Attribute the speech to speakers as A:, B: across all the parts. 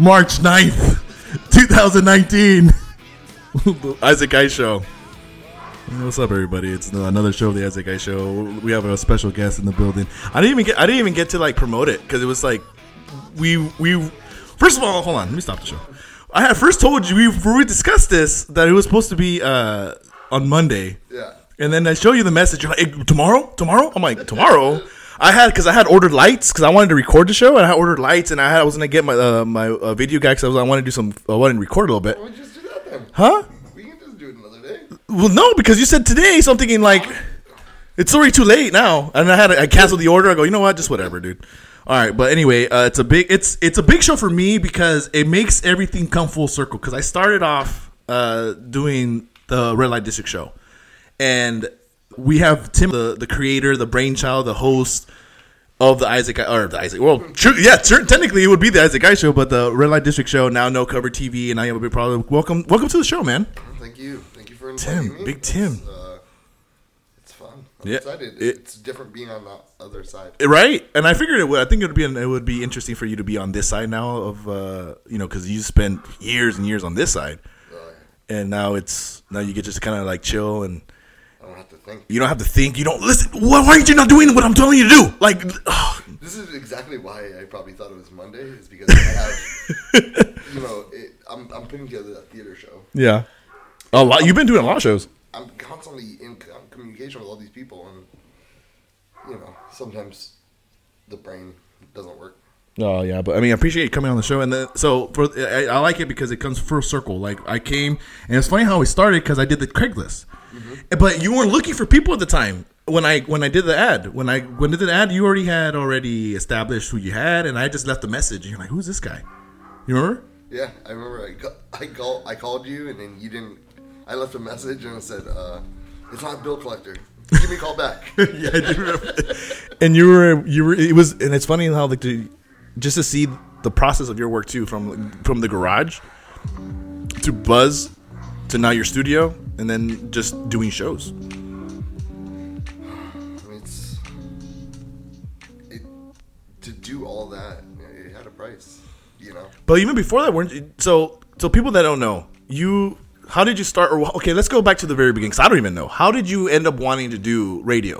A: March 9th, 2019. Isaac Ice Show. What's up, everybody? It's another show of the Isaac Ice Show. We have a special guest in the building. I didn't even get. I didn't even get to like promote it because it was like we we. First of all, hold on. Let me stop the show. I had first told you we we discussed this that it was supposed to be uh, on Monday.
B: Yeah.
A: And then I show you the message. You're like, "Hey, tomorrow? Tomorrow? I'm like, tomorrow? I had because I had ordered lights because I wanted to record the show and I ordered lights and I had I was gonna get my uh, my uh, video guy because I was I wanted to do some I wanted to record a little bit.
B: Don't just do that then?
A: Huh?
B: We can just do it another day.
A: Well, no, because you said today. So I'm thinking like it's already too late now, and I had I canceled the order. I go, you know what? Just whatever, dude. All right, but anyway, uh, it's a big it's it's a big show for me because it makes everything come full circle. Because I started off uh, doing the Red Light District show, and we have Tim, the the creator, the brainchild, the host of the Isaac or the Isaac. Well, true, yeah, true, technically it would be the Isaac Guy show, but the Red Light District show now no cover TV, and I am a big probably welcome welcome to the show, man.
B: Thank you. Thank you for inviting
A: Tim,
B: me.
A: Big Tim.
B: It's, uh, it's fun. I'm
A: Yeah,
B: excited.
A: it-
B: it's different being on the other side.
A: Right, and I figured it would. I think it would be an, it would be interesting for you to be on this side now of uh, you know because you spent years and years on this side, and now it's now you get just kind of like chill and
B: I don't have to think.
A: you don't have to think. You don't listen. Why, why aren't you not doing what I'm telling you to do? Like, ugh.
B: This is exactly why I probably thought it was Monday. Is because I have, you know, it, I'm I'm putting together that theater show.
A: yeah, a lot. You've been doing a lot of shows.
B: I'm constantly in communication with all these people, and you know, sometimes the brain doesn't work.
A: Oh yeah, but I mean, I appreciate you coming on the show, and then so for I, I like it because it comes full circle. Like I came, and it's funny how we started because I did the Craigslist, but you weren't looking for people at the time when I when I did the ad. When I when I did the ad, you already had already established who you had, and I just left a message, and you're like, "Who's this guy?" You remember?
B: Yeah, I remember I got, I call I called you and then you didn't. I left a message and I said, uh, "It's not bill collector. Give me a call back."
A: yeah, I do remember. and you were you were it was and it's funny how like to, just to see the process of your work too from from the garage to buzz to now your studio and then just doing shows.
B: I mean, it's it to do all that. It had a price, you know.
A: But even before that, weren't so so people that don't know you. How did you start? Or okay, let's go back to the very beginning. Cause I don't even know. How did you end up wanting to do radio?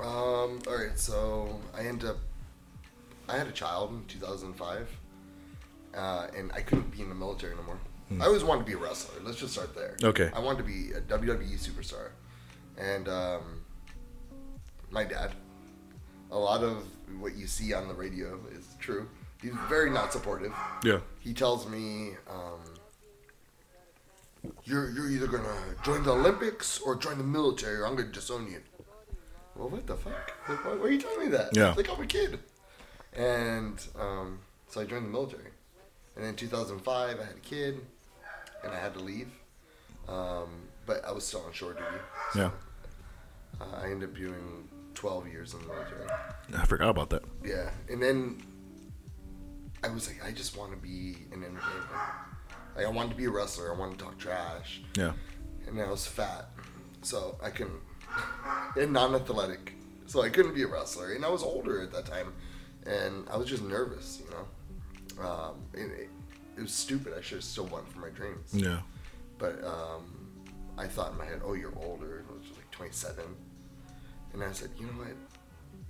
B: Um. All right. So I ended up. I had a child in 2005, uh, and I couldn't be in the military anymore. I always wanted to be a wrestler. Let's just start there.
A: Okay.
B: I wanted to be a WWE superstar, and um, my dad. A lot of what you see on the radio is true. He's very not supportive.
A: Yeah.
B: He tells me, um, "You're you're either gonna join the Olympics or join the military, or I'm gonna disown you." Well, what the fuck? Like, why, why are you telling me that?
A: Yeah.
B: Like I'm a kid. And um, so I joined the military. And in 2005, I had a kid, and I had to leave. Um, but I was still on shore duty.
A: Yeah.
B: Uh, I ended up doing 12 years in the military.
A: I forgot about that.
B: Yeah, and then I was like, I just want to be an entertainer. Like, I wanted to be a wrestler. I wanted to talk trash,
A: Yeah.
B: and I was fat, so I couldn't. And non-athletic, so I couldn't be a wrestler. And I was older at that time, and I was just nervous, you know. Um, it, it was stupid. I should have still went for my dreams,
A: Yeah.
B: but um, I thought in my head, "Oh, you're older." I was like 27, and I said, "You know what?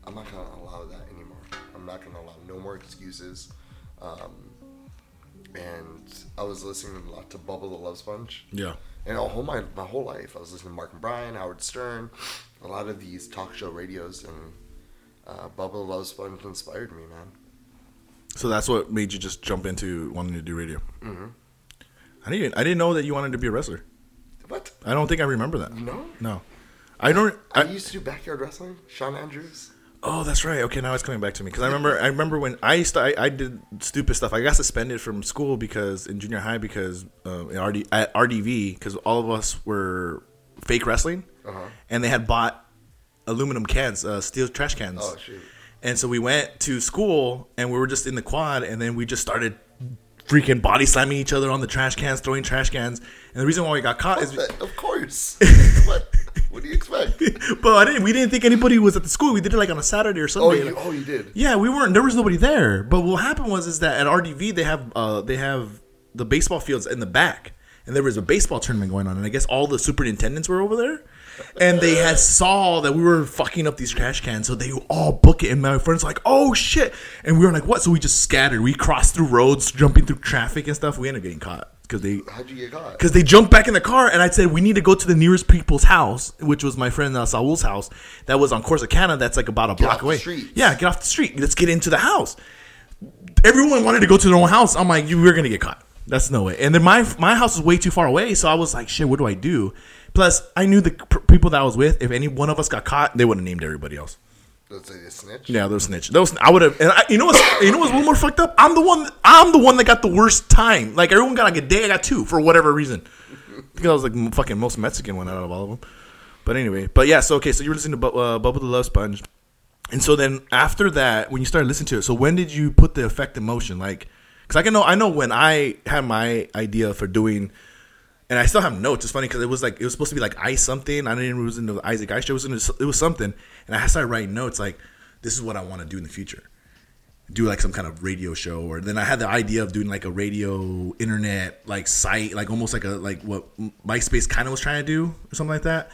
B: I'm not gonna allow that anymore. I'm not gonna allow no more excuses." Um, and I was listening a lot to Bubble the Love Sponge,
A: Yeah.
B: and all my my whole life I was listening to Mark and Brian, Howard Stern, a lot of these talk show radios, and uh, Bubble the Love Sponge inspired me, man.
A: So that's what made you just jump into wanting to do radio. Mm-hmm. I didn't. I didn't know that you wanted to be a wrestler.
B: What?
A: I don't think I remember that.
B: No.
A: No, I don't.
B: I
A: I,
B: used to do backyard wrestling. Sean Andrews.
A: Oh, that's right. Okay, now it's coming back to me because I remember. I remember when I used to. I, I did stupid stuff. I got suspended from school because in junior high because uh, in RD, at RDV because all of us were fake wrestling,
B: Uh-huh.
A: and they had bought aluminum cans, uh, steel trash cans.
B: Oh, shoot.
A: And so we went to school and we were just in the quad, and then we just started freaking body slamming each other on the trash cans, throwing trash cans. And the reason why we got caught is.
B: Of course. what? What do you expect?
A: but I didn't. We didn't think anybody was at the school. We did it like on a Saturday or
B: Oh, you, oh, you did.
A: Yeah, we weren't. There was nobody there. But what happened was is that at RDV they have uh they have the baseball fields in the back, and there was a baseball tournament going on, and I guess all the superintendents were over there, and they had saw that we were fucking up these trash cans, so they all book it, and my friends like, oh shit, and we were like, what? So we just scattered. We crossed through roads, jumping through traffic and stuff. We ended up getting caught because they
B: How'd you get caught?
A: because they jumped back in the car and I said we need to go to the nearest people's house, which was my friend uh, Saul's house. That was on Corsicana. That's like about a block
B: off the
A: away.
B: street.
A: Yeah, get off the street. Let's get into the house. Everyone wanted to go to their own house. I'm like, you we're gonna get caught. That's no way. And then my my house is way too far away, so I was like, shit, what do I do? Plus, I knew the p- people that I was with. If any one of us got caught, they would have named everybody else.
B: Let's say they snitch.
A: Yeah, those snitch. Those I would have. And I, you know what's you know what's a little more fucked up? I'm the one. I'm the one that got the worst time. Like everyone got like a day. I got two for whatever reason. Because I was like m- fucking most Mexican one out of all of them. But anyway, but yeah. So okay, so you were listening to Bu- uh, Bubble the Love Sponge, and so then after that, when you started listening to it, so when did you put the effect in motion? Like, because I can know I know when I had my idea for doing. And I still have notes. It's funny because it was like it was supposed to be like ice something. I didn't even it was into the Isaac Ice show. It was, into, it was something, and I started writing notes like, "This is what I want to do in the future." Do like some kind of radio show, or then I had the idea of doing like a radio internet like site, like almost like a like what MySpace kind of was trying to do, or something like that.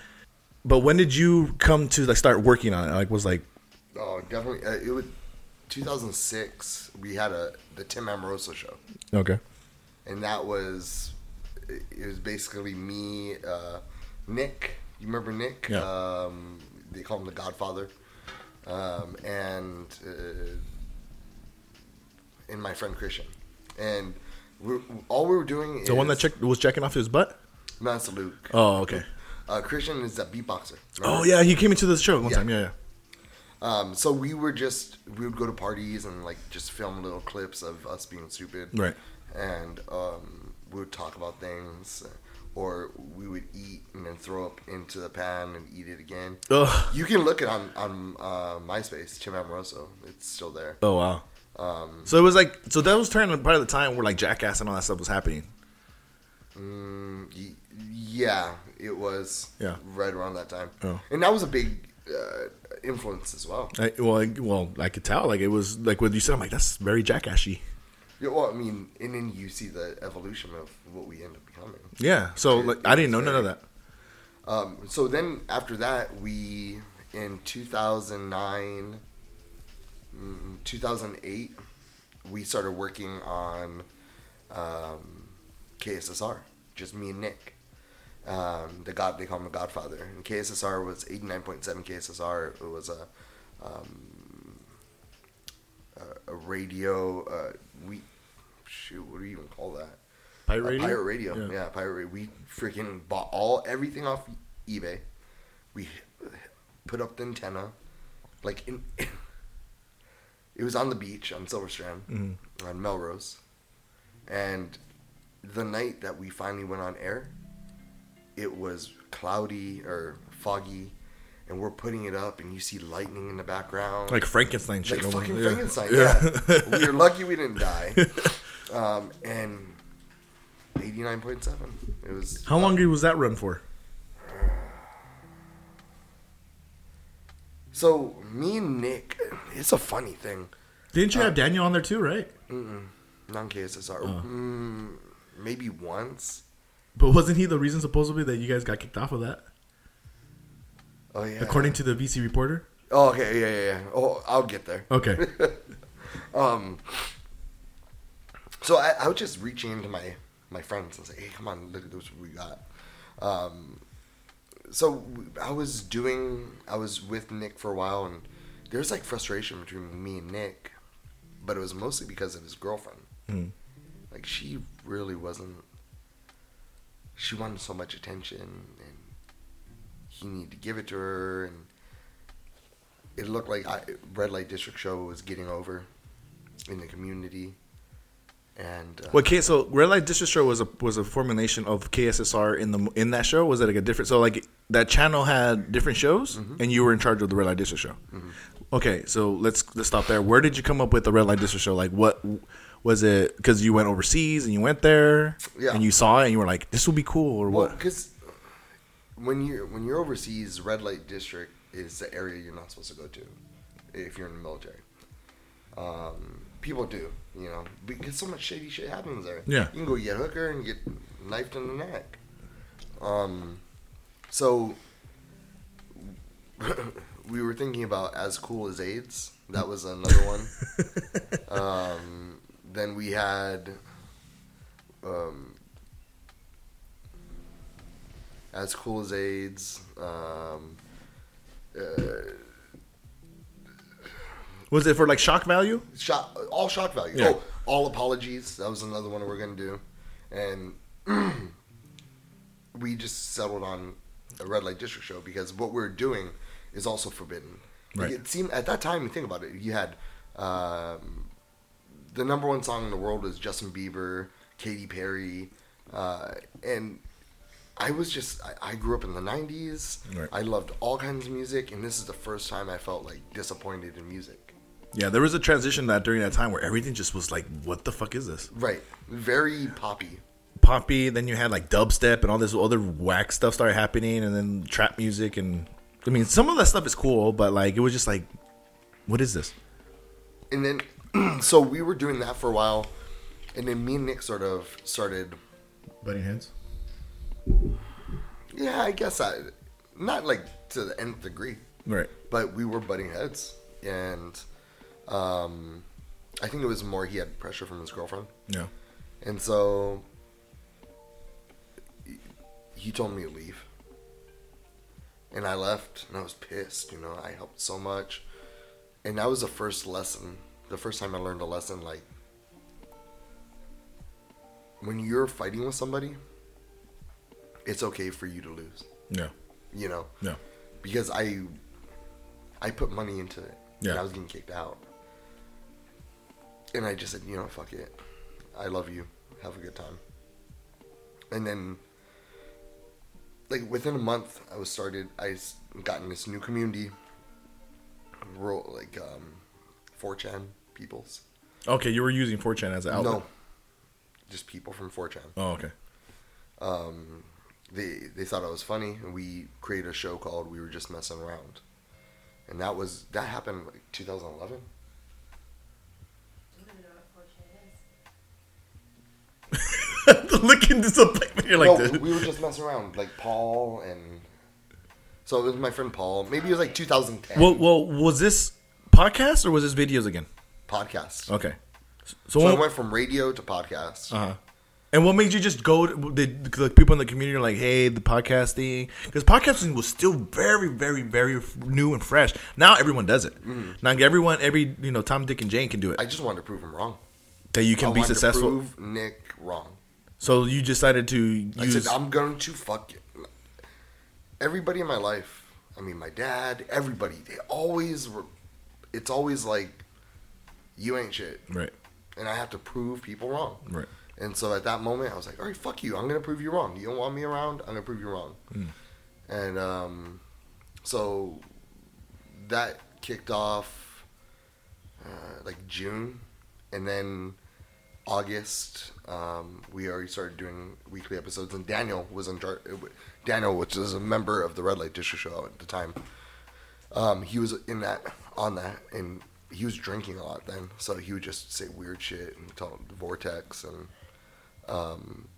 A: But when did you come to like start working on it? Like was like
B: Oh, definitely. Uh, it was 2006. We had a the Tim Amoroso show,
A: okay,
B: and that was it was basically me, uh, Nick. You remember Nick?
A: Yeah.
B: Um, they call him the Godfather, um, and uh, and my friend Christian, and we all we were doing is
A: the one that checked was checking off his butt.
B: No, that's Luke.
A: Oh, okay.
B: Uh, Christian is a beatboxer.
A: Oh yeah, he came into the show one
B: Yeah.
A: time. Yeah, yeah.
B: Um, so we were just we would go to parties and like just film little clips of us being stupid,
A: Right.
B: And um, we would talk about things, or we would eat and then throw up into the pan and eat it again.
A: Ugh.
B: You can look it on on uh, MySpace, Tim Amoroso. It's still there.
A: Oh wow.
B: Um,
A: So it was like so that was turning part of the time where like Jackass and all that stuff was happening.
B: mm, yeah, it was.
A: Yeah.
B: right around that time,
A: Oh.
B: and that was a big uh, influence as well.
A: I, well, I, well, I could tell. Like it was like what you said. I'm like that's very Jackassy.
B: Yeah, well, I mean, and then you see the evolution of what we end up becoming.
A: Yeah. So like I didn't know none of that.
B: Um, so then after that, we in 2009, mm, 2008, we started working on um, KSSR, just me and Nick. Um, the God they call him the Godfather, and KSSR was 89.7 KSSR. It was a um, a, a radio. Uh, we shoot, what do you even call that?
A: Pirate
B: Uh,
A: radio.
B: Pirate radio.
A: Yeah.
B: Yeah. pirate radio. We freaking bought all everything off eBay. We put up the antenna, like in. it was on the beach on Silver Strand,
A: Mhm.
B: on Melrose, and the night that we finally went on air, it was cloudy or foggy, and we're putting it up, and you see lightning in the background,
A: Like Frankenstein shit. almost.
B: fucking
A: Yeah.
B: Frankenstein. Yeah, we were lucky we didn't die. Um, and eighty nine point seven. It was
A: How long was that run for?
B: So me and Nick, it's a funny thing.
A: Didn't you
B: Uh,
A: have Daniel on there too, right?
B: Non KSSR.
A: Oh.
B: Mm, maybe once.
A: But wasn't he the reason supposedly that you guys got kicked off of that,
B: Oh yeah.
A: according to the VC reporter?
B: Oh okay. Yeah yeah yeah. Oh, I'll get there.
A: Okay.
B: Um. So I, I was just reaching into my my friends and say, "Hey, come on, look at this what we got." Um. So I was doing. I was with Nick for a while, and there's like frustration between me and Nick, but it was mostly because of his girlfriend.
A: Hmm.
B: Like she really wasn't. She wanted so much attention, and he needed to give it to her, and it looked like I, Red Light District show was getting over in the community, and uh?
A: So Red Light District Show was a was a formulation of KSSR in the in that show. Was it like a different? So like that channel had different shows, and you were in charge of the Red Light District Show. Okay, so let's let's stop there. Where did you come up with the Red Light District Show? Like what was it? Because you went overseas and you went there,
B: Yeah.
A: and you saw it, and you were like, "This will be cool," or
B: well,
A: what?
B: because when you when you're overseas, Red Light District is the area you're not supposed to go to if you're in the military. Um, people do, you know, because so much shady shit happens there.
A: Yeah.
B: you can go get hooker and get knifed in the neck. Um, so we were thinking about as cool as AIDS. That was another one. um, then we had um, as cool as AIDS. Um, uh,
A: Was it for like shock value?
B: shock, all shock value.
A: Yeah.
B: Oh, all apologies. That was another one we're gonna do, and we just settled on a red light district show because what we're doing is also forbidden. Like, It seemed at that time. You think about it. You had um, the number one song in the world was Justin Bieber, Katy Perry, uh, and I was just I, I grew up in the '90s.
A: Right.
B: I loved all kinds of music, and this is the first time I felt like disappointed in music.
A: Yeah, there was a transition that during that time where everything just was like, "What the fuck is this?"
B: Right. Very poppy.
A: Poppy. Then you had like dubstep and all this other whack stuff started happening, and then trap music and I mean, some of that stuff is cool, but like it was just like, "What is this?"
B: And then, so we were doing that for a while, and then me and Nick sort of started.
A: Butting heads.
B: Yeah, I guess I, not like to the nth degree,
A: Right.
B: but we were butting heads, and um, I think it was more he had pressure from his girlfriend,
A: Yeah.
B: and so he- told me to leave, and I left, and I was pissed. You know, I helped so much, and that was the first lesson, the first time I learned a lesson like when you're fighting with somebody, it's okay for you to lose.
A: Yeah.
B: You know,
A: Yeah.
B: because I I put money into it.
A: Yeah.
B: And I was getting kicked out. And I just said, you know, fuck it. I love you. Have a good time. And then like within a month I was started I got in this new community rural like um 4chan peoples.
A: Okay, you were using 4chan as an outlet.
B: No. Just people from 4chan.
A: Oh, okay.
B: um, they they thought I was funny, and we created a show called "We Were Just Messing Around," and that was that happened like 2011.
A: Looking disappointment. You're like,
B: no,
A: this.
B: we were just messing around, like Paul and so it was my friend Paul. Maybe it was like 2010
A: well, well, was this podcast or was this videos again?
B: podcast.
A: Okay. So,
B: So
A: when-
B: I went from radio to podcast.
A: Uh-huh. And what made you just go? To, did the people in the community are like, "Hey, the podcasting"? Because podcasting was still very, very, very new and fresh. Now everyone does it. Now everyone, every you know, Tom, Dick, and Jane can do it.
B: I just wanted to prove him wrong.
A: that you
B: I
A: can be successful.
B: Nick wrong.
A: So you decided to
B: I
A: use.
B: said I'm going to fuck it. Everybody in my life, I mean, my dad, everybody, they always were. It's always like, you ain't shit,
A: right,
B: and I have to prove people wrong.
A: right.
B: And so at that moment, I was like, all right, fuck you. I'm gonna prove you wrong. You don't want me around. I'm gonna prove you wrong. And um, so that kicked off uh, like June, and then August um, we already started doing weekly episodes. And Daniel was in charge. Daniel, which is a member of the Red Light District Show at the time, um, he was in that on that, and he was drinking a lot then. So he would just say weird shit and tell Vortex and. Um,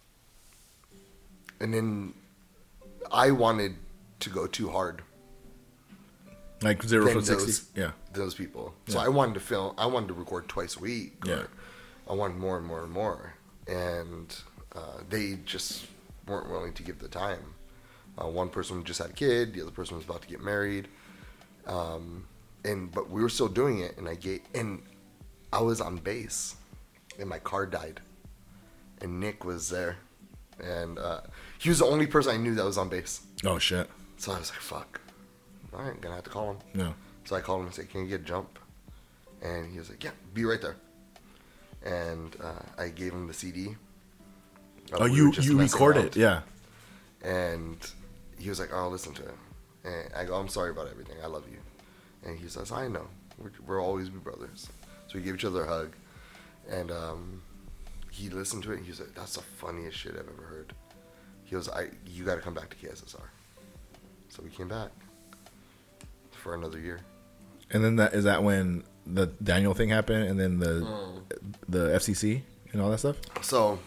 B: and then I wanted to go too hard
A: Like zero from sixty. Yeah,
B: those people. So
A: Yeah.
B: I wanted to film. I wanted to record twice a week.
A: Yeah.
B: I wanted more and more and more, and uh, they just weren't willing to give the time. Uh, one person just had a kid. The other person was about to get married. Um, and but we were still doing it, and I gave and I was on base, and my car died, and Nick was there, and uh, he was the only person I knew that was on base.
A: Oh shit.
B: So I was like, "Fuck, all right, gonna have to call him."
A: No.
B: So I called him and said, "Can you get a jump?" And he was like, "Yeah, be right there." And uh, I gave him the CD. Uh,
A: Oh,
B: we
A: you you record it, yeah.
B: And he was like, "Oh, I'll listen to it." And I go, "I'm sorry about everything. I love you." And he says, "I know. We're, we'll always be brothers." So we gave each other a hug, and um, he listened to it. and He was like, "That's the funniest shit I've ever heard." He goes, "I you got to come back to KSSR." So we came back for another year.
A: And then that is that when the Daniel thing happened, and then the
B: Mm.
A: the FCC and all that stuff.
B: So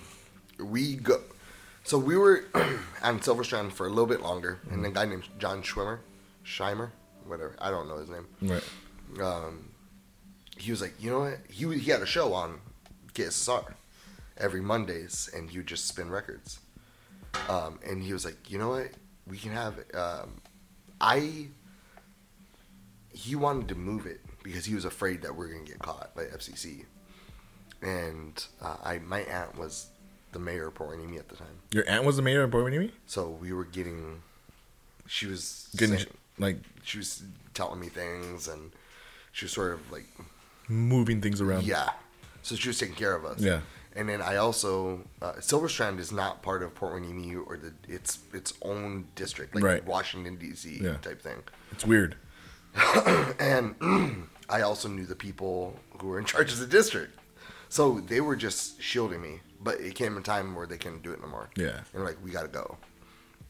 B: we go. So we were on Silver Strand for a little bit longer, and a guy named John Schwimmer, Scheimer, whatever I don't know his name.
A: Right.
B: um, he was like, you know what? He he had a show on KSSR every Mondays, and he would just spin records. Um, and he was like, you know what? We can have. Um, I. He wanted to move it because he was afraid that we are gonna get caught by FCC. And uh, I, my aunt was the mayor of Port Hueneme at the time,
A: Your aunt was the mayor of Port Boy
B: so we were getting. She was
A: Getting
B: saying-
A: like
B: she was telling me things, and she was sort of like
A: moving things around.
B: Yeah. So she was taking care of us.
A: Yeah.
B: And then I also uh, Silver Strand is not part of Port Hueneme or the it's its own district, like
A: Right.
B: Washington D.C.
A: Yeah.
B: type thing.
A: It's weird.
B: And I also knew the people who were in charge of the district, so they were just shielding me. But it came a time where they couldn't do it no more.
A: Yeah.
B: And like we got to go.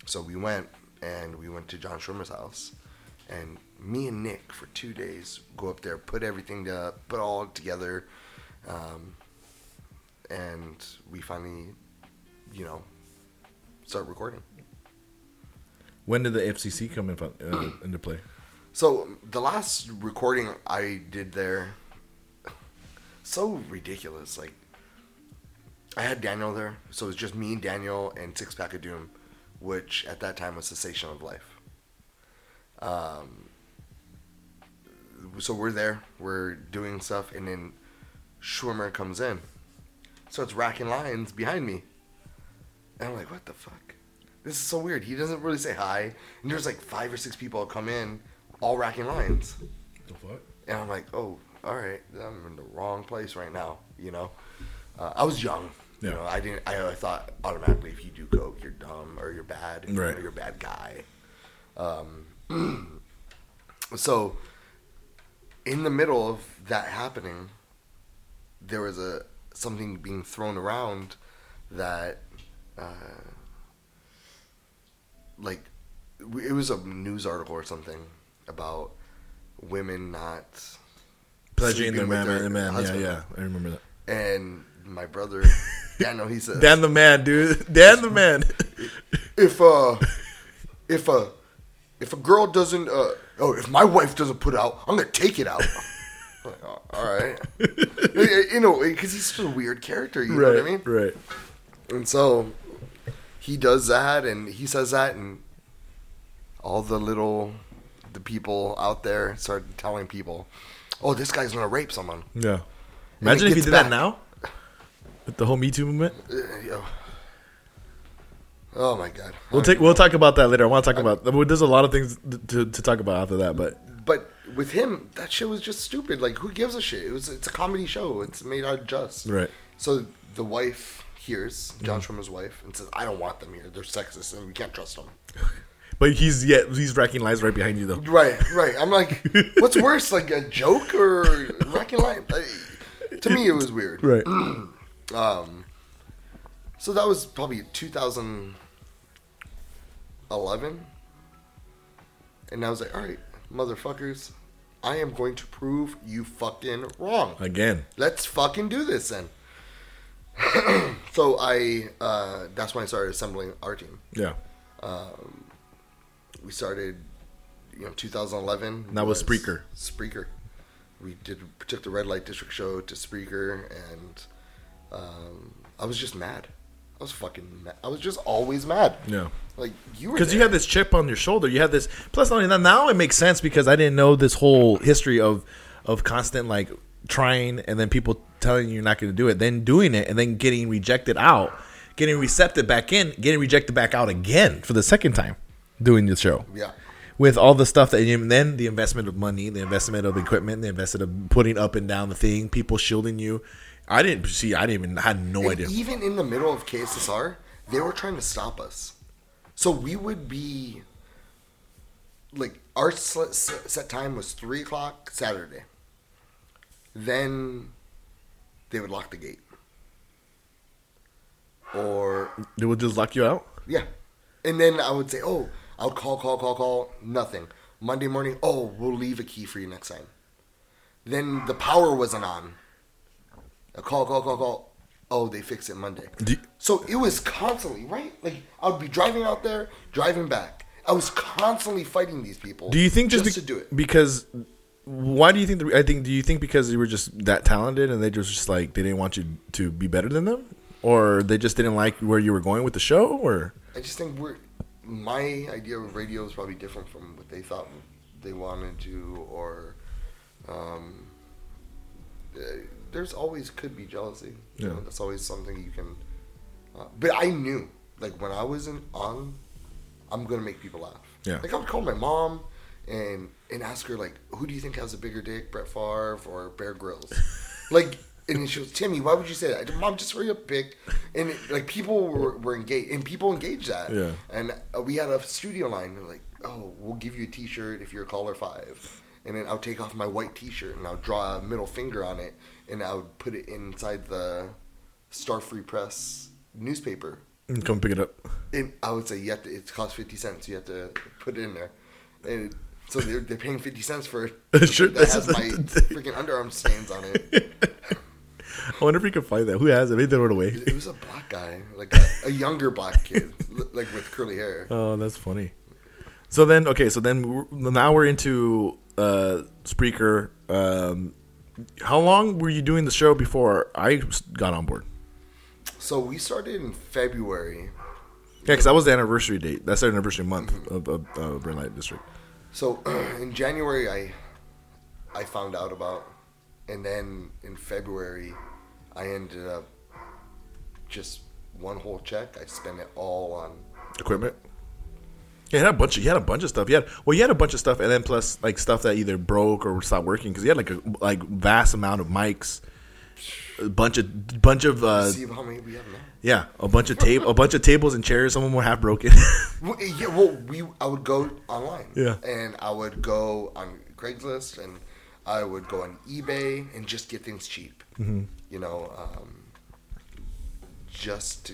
B: So we went and we went to John Schwimmer's house, and me and Nick for two days go up there, put everything up, put all together, um, and we finally, you know, start recording.
A: When did the FCC come in, uh, into play?
B: So the last recording I did there, so ridiculous. Like, I had Daniel there, so it was just me, Daniel, and Six Pack of Doom, which at that time was Cessation of Life. Um, so we're there, we're doing stuff, and then Schwimmer comes in, So starts racking lines behind me, and I'm like, what the fuck? This is so weird. He doesn't really say hi, and there's like five or six people come in, all racking lines.
A: The fuck?
B: And I'm like, oh, all right, I'm in the wrong place right now. You know, uh, I was young. You
A: Yeah.
B: know, I didn't. I, I thought automatically if you do coke, you're dumb or you're bad. you
A: Right.
B: you're a bad guy. Um, so, in the middle of that happening, there was a something being thrown around that, uh, like, it was a news article or something about women not
A: Pledging their man,
B: their
A: man, yeah,
B: husband.
A: yeah. I remember that.
B: And my brother, Daniel, he said,
A: Dan the man, dude. Dan the man.
B: if uh, if a if a girl doesn't uh, oh, if my wife doesn't put it out, I'm gonna take it out. Like, "Oh, all right, you know, because he's just a weird character. You know what I mean?
A: Right.
B: And so he does that, and he says that, and all the little the people out there start telling people, "Oh, this guy's gonna rape someone."
A: Yeah. Imagine if you
B: gets
A: did
B: back.
A: that now with the whole Me Too movement.
B: Uh, yo. Oh my god.
A: We'll take. We'll talk about that later. I want to talk about. There's a lot of things to, to talk about after that, but
B: But with him, that shit was just stupid. Like, who gives a shit? It was. It's a comedy show. It's made out of just.
A: Right.
B: So the wife hears John Schwimmer's wife and says, "I don't want them here. They're sexist, and we can't trust them."
A: but he's yet he's racking lines right behind you though.
B: Right. Right. I'm like, what's worse, like a joke or wrecking line? Like, to me, it was weird.
A: Right.
B: Um. So that was probably 2011, and I was like, "All right, motherfuckers." I am going to prove you fucking wrong.
A: Again.
B: let's fucking do this then. so I, uh, that's when I started assembling our team.
A: Yeah.
B: We started, you know, 2011.
A: That was Spreaker.
B: Spreaker. We did took the red light district show to Spreaker, and um, I was just mad. I was fucking. mad. I was just always mad.
A: Yeah.
B: Like you
A: Because you had this chip on your shoulder. You had this. Plus, not only that, now it makes sense because I didn't know this whole history of of constant like trying and then people telling you you're not going to do it, then doing it, and then getting rejected out, getting recepted back in, getting rejected back out again for the second time doing the show.
B: Yeah.
A: with all the stuff that and then the investment of money, the investment of equipment, the investment of putting up and down the thing, people shielding you. I didn't see. I didn't even I had no
B: And
A: idea.
B: even in the middle of KSSR, they were trying to stop us. So we would be like our set time was three o'clock Saturday. Then they would lock the gate, or
A: They would just lock you out.
B: yeah, and then I would say, oh, I would call, call, call, call, nothing. Monday morning, oh, we'll leave a key for you next time. Then the power wasn't on. A call, call, call, call. Oh, they fix it Monday.
A: Do-
B: So it was constantly right. Like I would be driving out there, driving back. I was constantly fighting these people.
A: Do you think just,
B: just
A: be-
B: to do it?
A: because? Why do you think? The, I think. Do you think because you were just that talented and they just just like they didn't want you to be better than them, or they just didn't like where you were going with the show, or
B: I just think we're my idea of radio is probably different from what they thought they wanted to, or um, uh, there's always could be jealousy. You
A: Yeah.
B: know, that's always something you can. Uh, but I knew, like when I was in, on, I'm gonna make people laugh.
A: Yeah.
B: Like I would call my mom and and ask her like, who do you think has a bigger dick, Brett Favre or Bear Grylls? like. And then she was Timmy. Why would you say that? Mom, just hurry up, pick. And it, like people were, were engaged, and people engaged that.
A: Yeah.
B: And uh, we had a studio line. They're like, "Oh, we'll give you a T-shirt if you're a caller five. And then I'll take off my white T-shirt and I'll draw a middle finger on it, and I would put it inside the Star Free Press newspaper.
A: and come pick it up?
B: And I would say, "You have to. It costs fifty cents. You have to put it in there." And so they're, they're paying fifty cents for it.
A: Sure,
B: that has my freaking underarm stains on it.
A: I wonder if you can find that. Who has it? Maybe they threw it away.
B: It was a black guy, like a, a younger black kid, like with curly hair.
A: Oh, that's funny. So then, okay, so then we're, now we're into uh, Spreaker. Um, how long were you doing the show before I got on board?
B: So we started in February.
A: Yeah, because that was the anniversary date. That's the anniversary month of, of, of Red Light District.
B: So in January, I I found out about, and then in February, I ended up just one whole check. I spent it all on.
A: Equipment. Yeah, he had a bunch. Of, he had a bunch of stuff. He had well, he had a bunch of stuff, and then plus like stuff that either broke or stopped working because he had like a like vast amount of mics, a bunch of bunch of uh,
B: See how many we have now.
A: yeah, a bunch of tape, a bunch of tables and chairs. Some of them were half broken.
B: Well, yeah, well, we I would go online.
A: Yeah.
B: And I would go on Craigslist and I would go on eBay and just get things cheap. Mm-hmm. You know, um, just to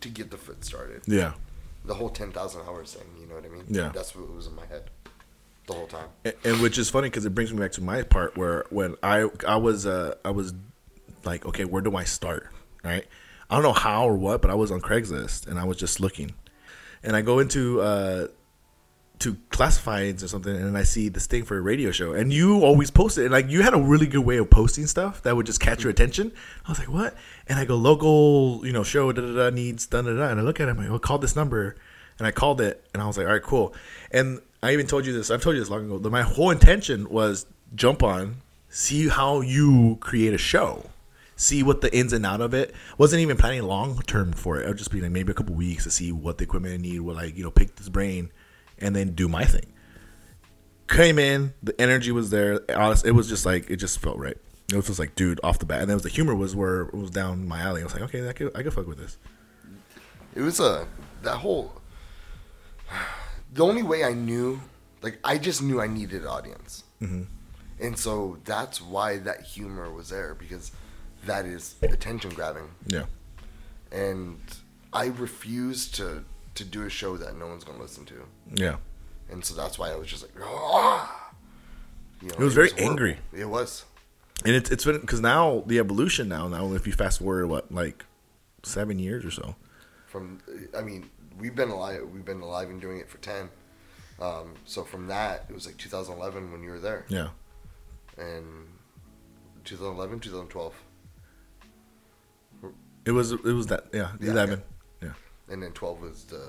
B: to get the foot started.
A: yeah.
B: The whole ten thousand hours thing. You know what I mean?
A: Yeah.
B: That's what was in my head the whole time.
A: and, and which is funny because it brings me back to my part where when I I was uh I was like okay where do I start right I don't know how or what but I was on Craigslist and I was just looking and I go into uh to classifieds or something and I see this thing for a radio show. And you always post it and like you had a really good way of posting stuff that would just catch your attention. I was like what? And I go local you know show da da da needs da da da and I look at it I'm like oh call this number and I called it and I was like all right cool. And I even told you this I've told you this long ago that my whole intention was jump on see how you create a show see what the ins and out of it wasn't even planning long term for it I would just be like maybe a couple weeks to see what the equipment I need what like you know pick this brain and then do my thing. Came in, the energy was there. Honest, it was just like it just felt right. It was just like, dude, off the bat, and then it was the humor was where it was down my alley. I was like, okay, I could, I could fuck with this.
B: It was a that whole. The only way I knew, like I just knew I needed an audience, mm-hmm. and so that's why that humor was there because that is attention grabbing,
A: Yeah,
B: and I refused to to do a show that no one's gonna listen to,
A: yeah,
B: and so that's why I was just like, ah. You know,
A: It was very angry.
B: It was.
A: and it's it's been because now the evolution now now if you fast forward what like seven years or so.
B: from i mean we've been alive we've been alive and doing it for 10 um, so from that it was like 2011 when you were there
A: Yeah,
B: and 2011 2012
A: it was it was that yeah,
B: Yeah,
A: eleven yeah.
B: And then 12 was the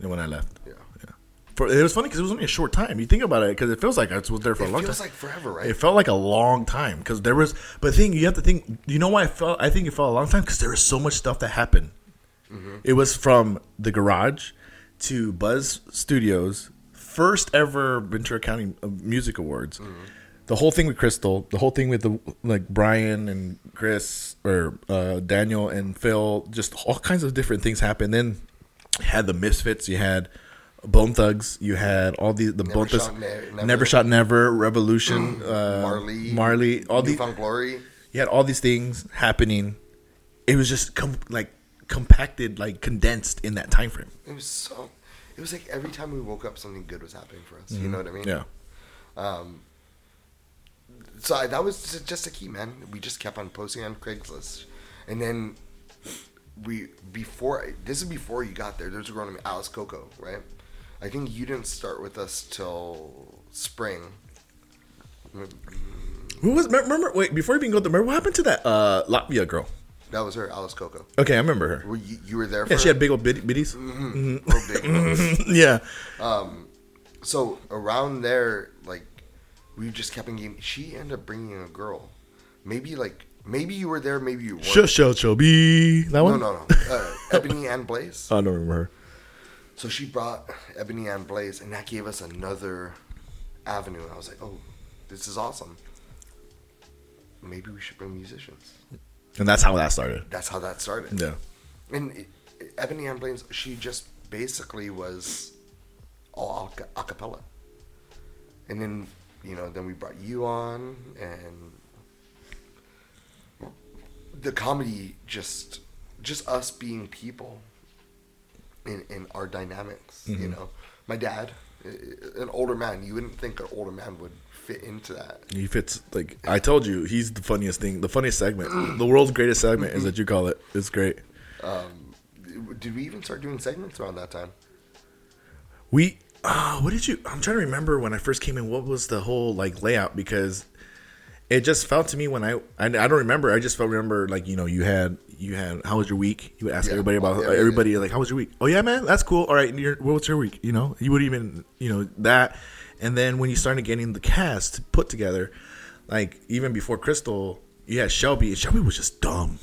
A: And when I left,
B: yeah
A: yeah. For, it was funny because it was only a short time. You think about it because it feels like I was there for
B: it
A: a long time.
B: It feels like forever right
A: It felt like a long time because there was, but the thing you have to think. You know why I felt? I think it felt a long time because there was so much stuff that happened. It was from the garage to Buzz Studios, first ever Ventura County uh, Music Awards. The whole thing with Crystal, the whole thing with the like Brian and Chris or uh, Daniel and Phil, just all kinds of different things happened. Then you had the Misfits, you had Bone Thugs, you had all the the Bone Thugs,
B: Shot Ne-
A: Never.
B: Never.
A: Shot Never, Revolution, uh,
B: Marley,
A: Marley, all the
B: Glory.
A: you had all these things happening. It was just com- like compacted, like condensed in that time frame.
B: It was so. It was like every time we woke up, something good was happening for us. You know what I mean?
A: Yeah.
B: Um, so I, that was just, a key, man. We just kept on posting on Craigslist, and then we before this is before you got there. There's a girl named Alice Coco, right? I think you didn't start with us till spring.
A: Who was remember? Wait, before you even go there, remember what happened to that uh, Latvia girl?
B: That was her, Alice Coco.
A: Okay, I remember her.
B: Were you, you were there? For
A: Yeah, she
B: her?
A: had big old bit- bitties. Mm-hmm. Mm-hmm.
B: Real big ones.
A: yeah, um,
B: So around there, like we just kept on getting. She ended up bringing a girl. Maybe like maybe you were there, maybe you weren't.
A: Shush, be that
B: No,
A: one.
B: no, no. Uh, Ebony and Blaze.
A: I don't remember her.
B: So she brought Ebony and Blaze, and that gave us another avenue. I was like, oh, this is awesome. Maybe we should bring musicians.
A: And that's how that started.
B: That's how that started.
A: Yeah.
B: And it, it- Ebony and Blaze, she just basically was all a cappella. And then, you know, then we brought you on, and the comedy just, just us being people in, in our dynamics, you know. My dad, an older man, you wouldn't think an older man would fit into that.
A: He fits like I told you. He's the funniest thing. The funniest segment. the world's greatest segment is what you call it. It's great.
B: Um, Did we even start doing segments around that time?
A: We, uh, what did you? I'm trying to remember when I first came in. What was the whole like layout? Because it just felt to me when I, I, I don't remember. I just felt remember like you know you had you had how was your week? You would ask
B: Yeah.
A: everybody about
B: yeah, yeah,
A: everybody like how was your week? Oh yeah, man, that's cool. All right, and your, what was your week? You know, you would even you know that, and then when you started getting the cast put together, like even before Crystal, you had Shelby, and Shelby was just dumb.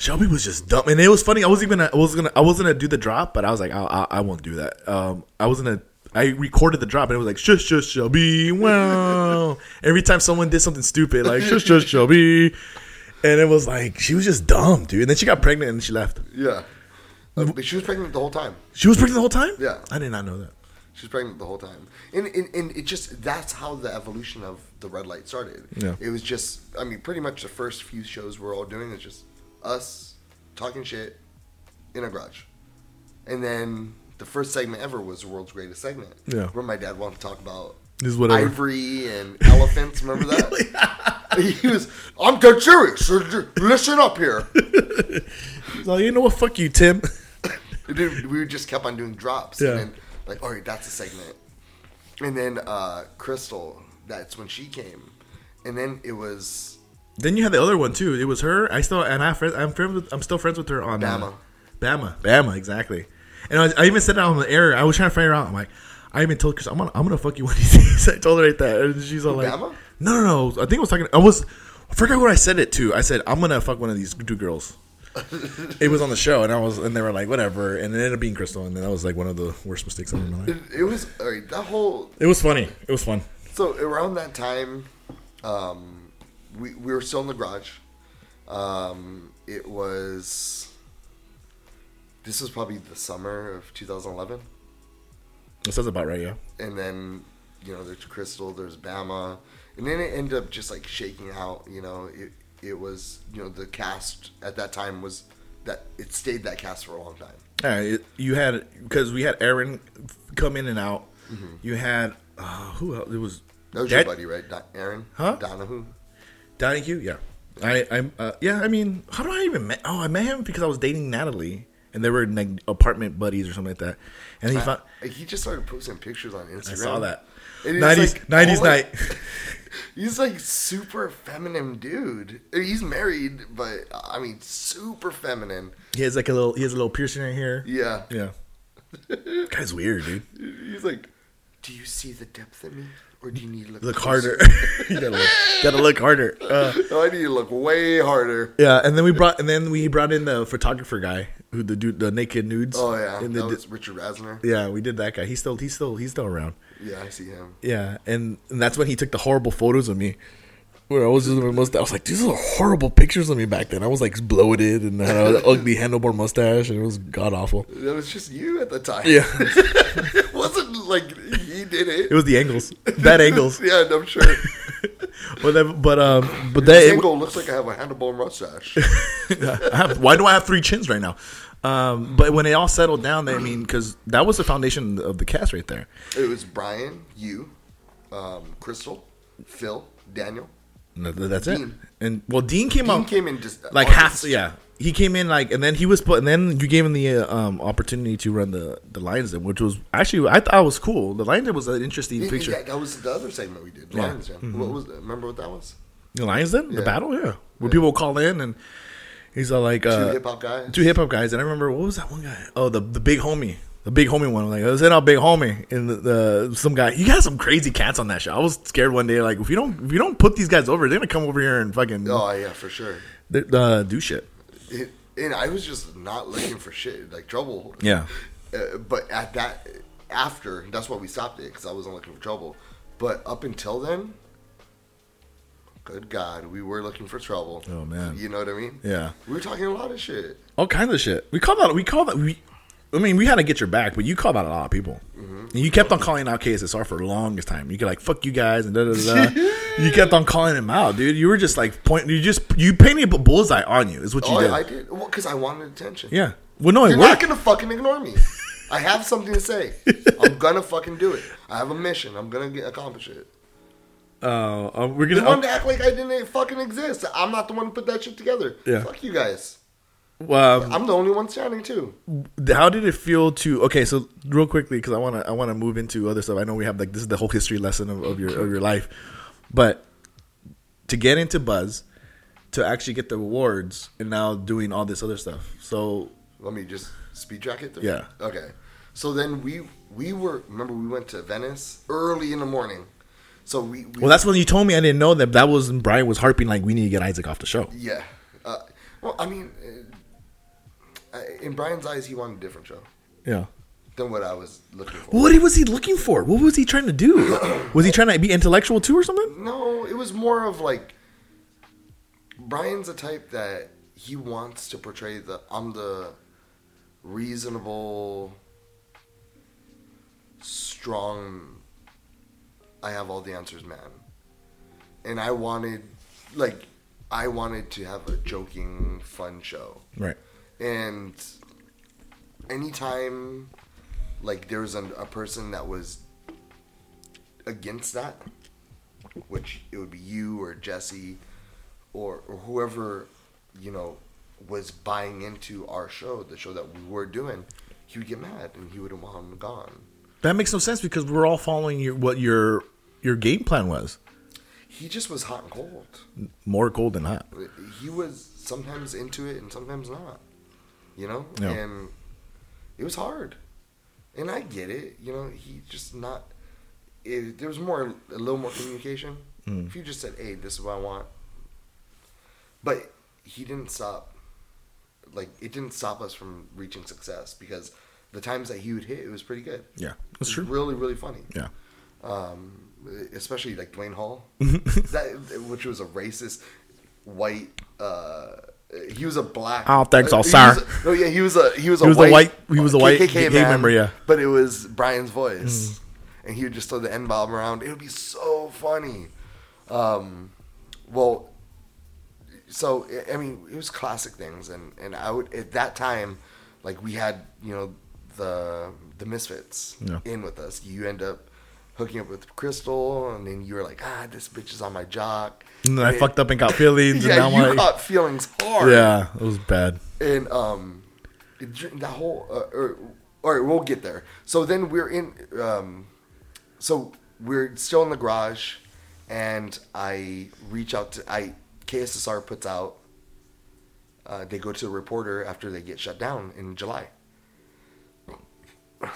A: Shelby was just dumb, and it was funny. I was even I was gonna I wasn't gonna do the drop, but I was like I, I, I won't do that. Um, I wasn't gonna. I recorded the drop, and it was like shush shush Shelby. Wow! Every time someone did something stupid, like shush shush Shelby, and it was like she was just dumb, dude. And then she got pregnant and she left.
B: Yeah. But she was pregnant the whole time.
A: She was pregnant the whole time.
B: Yeah.
A: I did not know that.
B: She was pregnant the whole time, and, and and it just that's how the evolution of the red light started.
A: Yeah.
B: It was just, I mean, pretty much the first few shows we're all doing is just us talking shit in a garage, and then the first segment ever was the world's greatest segment.
A: Yeah.
B: Where my dad wanted to talk about
A: This is whatever.
B: ivory and elephants. Remember that? he was. I'm dead serious. So Listen up here.
A: So you know what? Fuck you, Tim.
B: We just kept on doing drops.
A: Yeah.
B: And then, like, all right, that's a segment. And then uh, Crystal, that's when she came. And then it was
A: Then you had the other one too. It was her. I still and I. I'm friends with. I'm still friends with her on uh,
B: Bama.
A: Bama. Bama. Exactly. And I, was, I even said it on the air. I was trying to figure out. I'm like, I even told Chris, I'm gonna, I'm gonna fuck you one of these days. I told her right there, and she's all like,
B: Bama?
A: No, no, no. I think I was talking. I was. I forgot what I said it to. I said I'm gonna fuck one of these two girls. it was on the show, and I was, and they were like, whatever, and it ended up being Crystal, and then that was like one of the worst mistakes I've ever made.
B: it, it was all right, that whole
A: It was funny. It was fun.
B: so around that time, um, we we were still in the garage. Um, it was this was probably the summer of 2011.
A: That sounds about right. Yeah.
B: and then you know there's Crystal, there's Bama, and then it ended up just like shaking out. You know, it it was you know the cast at that time was that it stayed that cast for a long time.
A: Yeah, it, you had because we had Aaron come in and out. You had uh, who else? It was
B: That was
A: Dad-
B: your buddy, right, Don- Aaron?
A: Huh?
B: Donahue.
A: Donahue. Yeah, I I'm uh, yeah. I mean, how do I even met? Oh, I met him because I was dating Natalie, and they were like apartment buddies or something like that. And he found
B: Like, he just started posting pictures on Instagram.
A: I saw that nineties nineties
B: like-
A: night.
B: He's like super feminine dude. He's married, but I mean super feminine.
A: he has like a little he has a little piercing right here.
B: Yeah.
A: Yeah, guy's weird, dude.
B: He's like, do you see the depth in me, or do you need to look
A: Look harder. you gotta look, gotta look harder. Uh,
B: No, I need to look way harder.
A: Yeah, and then we brought and then we brought in the photographer guy, who the dude, the naked nudes.
B: Oh yeah,
A: And
B: that was Richard Rasner.
A: yeah, we did that guy. He's still, he's still, he's still around.
B: Yeah, I see him.
A: Yeah, and, and that's when he took the horrible photos of me. Where I was just with my mustache. I was like, these are horrible pictures of me back then. I was like bloated and had an ugly handlebar mustache, and it was god awful.
B: That was just you at the time.
A: Yeah,
B: it wasn't like he it.
A: it was the angles, bad angles.
B: yeah, I'm sure.
A: But but um, but that
B: angle looks like I have a handlebar mustache.
A: Have, why do I have three chins right now? Um, but when it all settled down, I mean, because that was the foundation of the cast right there.
B: it was Brian, you, um, Crystal, Phil, Daniel.
A: That- that's it. And well, Dean came
B: Dean
A: out
B: came in just
A: like half. Yeah, he came in like, and then he was put, and then you gave him the uh, um, opportunity to run the the Lions Den, which was actually I thought it was cool. The Lions Den was an interesting
B: Yeah,
A: picture.
B: yeah, that was the other segment we did.
A: Yeah.
B: Lions Den. What was? That? Remember what that was?
A: The Lions Den, the battle, yeah, where people call in and he's all like
B: Two
A: uh,
B: hip hop guys.
A: two hip hop guys, and I remember what was that one guy? Oh, the the big homie, the big homie one. Like, I was in our big homie, and the, the some guy. You got some crazy cats on that show. I was scared one day, like if you don't if you don't put these guys over, they're gonna come over here and fucking
B: Oh yeah, for sure.
A: uh, do shit.
B: It, and I was just not looking for shit like trouble.
A: Yeah,
B: Uh, but at that after, that's why we stopped it because I wasn't looking for trouble. But up until then, good God, we were looking for trouble.
A: Oh, man.
B: you know what I mean?
A: yeah,
B: We were talking a lot of shit.
A: all kinds of shit. We called that We called that. We. I mean, we had to get your back, but you called out a lot of people. And you kept on calling out KSSR for the longest time. You could like fuck you guys and da da da. you kept on calling him out, dude. You were just like pointing. You just you painted a bullseye on you. Is what you
B: Oh,
A: did.
B: I did. Well, because I wanted attention.
A: Yeah. Well, no,
B: you're not gonna fucking ignore me. I have something to say. I'm gonna fucking do it. I have a mission. I'm gonna get accomplish it.
A: Uh, uh, we're gonna.
B: wanted to act like I didn't fucking exist. I'm not the one who put that shit together.
A: Yeah.
B: Fuck you guys.
A: Um,
B: I'm the only one standing too.
A: how did it feel to? Okay, so real quickly, because I want to, I want to move into other stuff. I know we have like this is the whole history lesson of, of your of your life, but to get into Buzz, to actually get the rewards, and now doing all this other stuff. So
B: Let me just speed track it. Through.
A: Yeah.
B: Okay. So then we we were remember we went to Venice early in the morning. So we, we
A: Well, that's when you told me I didn't know that that was Brian was harping like we need to get Isaac off the show.
B: yeah. Uh, well, I mean, in Brian's eyes, he wanted a different show
A: Yeah.
B: than what I was looking for.
A: What was he looking for? What was he trying to do? was he trying to be intellectual too or something?
B: No, it was more of like Brian's a type that he wants to portray the I'm the reasonable, strong. I have all the answers, man. And I wanted, like, I wanted to have a joking, fun show.
A: Right.
B: And anytime, like, there was an, a person that was against that, which it would be you or Jesse or, or whoever, you know, was buying into our show, the show that we were doing, he would get mad and he would want him gone.
A: That makes no sense because we're all following your, what your your game plan was.
B: He just was hot and cold.
A: More cold than hot.
B: He was sometimes into it and sometimes not. You know?
A: Yeah.
B: And it was hard. And I get it. You know, he just not. If there was more, a little more communication.
A: Mm.
B: If you just said, "Hey, this is what I want," but he didn't stop. Like it didn't stop us from reaching success because the times that he would hit, it was pretty good.
A: Yeah,
B: It
A: that's
B: was
A: true.
B: Really, really funny.
A: Yeah.
B: Um, especially like Dwayne Hall, that which was a racist white. Uh, he was a black.
A: Oh, thanks,
B: uh,
A: all,
B: he
A: sir.
B: was a- No, yeah, he was a he was a
A: He was a
B: white,
A: white- he was a white
B: KKK man,
A: member, yeah.
B: But it was Brian's voice,
A: Mm.
B: and he would just throw the n bomb around. It would be so funny. Um, well, so I- I mean, it was classic things, and and I would at that time, like we had you know the the misfits
A: Yeah.
B: in with us. You end up hooking up with Crystal, and then you were like, ah, this bitch is on my jock.
A: And then I
B: it-
A: fucked up and got feelings.
B: Yeah,
A: and
B: you
A: now I'm like,
B: feelings hard.
A: yeah, it was bad.
B: And um, it, that whole uh, or, all right, we'll get there. So then we're in. Um, so we're still in the garage, and I reach out to I KSSR puts out. Uh, they go to a reporter after they get shut down in July.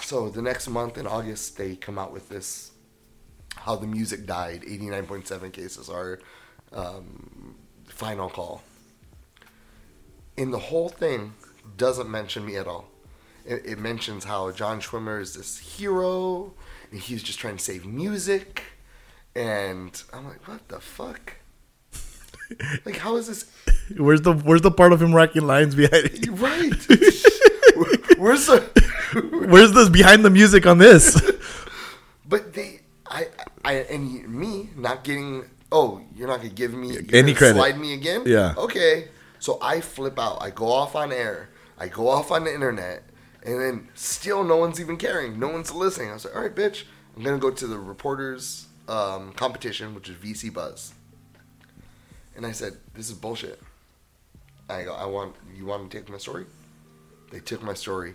B: So the next month in August, they come out with this how the music died 89.7 KSSR um, final call in the whole thing, doesn't mention me at all. It, it mentions how John Schwimmer is this hero, and he's just trying to save music. And I'm like, what the fuck? like, how is this
A: Where's the Where's the part of him racking lines behind? It?
B: right? Where's the?
A: Where's this behind the music on this?
B: But they, I, and me not getting. Oh, you're not gonna give me
A: Any credit.
B: Slide me again?
A: Yeah.
B: Okay. So I flip out. I go off on air. I go off on the internet, and then still no one's even caring. No one's listening. I was like, all right, bitch. I'm gonna go to the reporters um, competition, which is VC Buzz. And I said, this is bullshit. I go, I want you want to take my story. They took my story,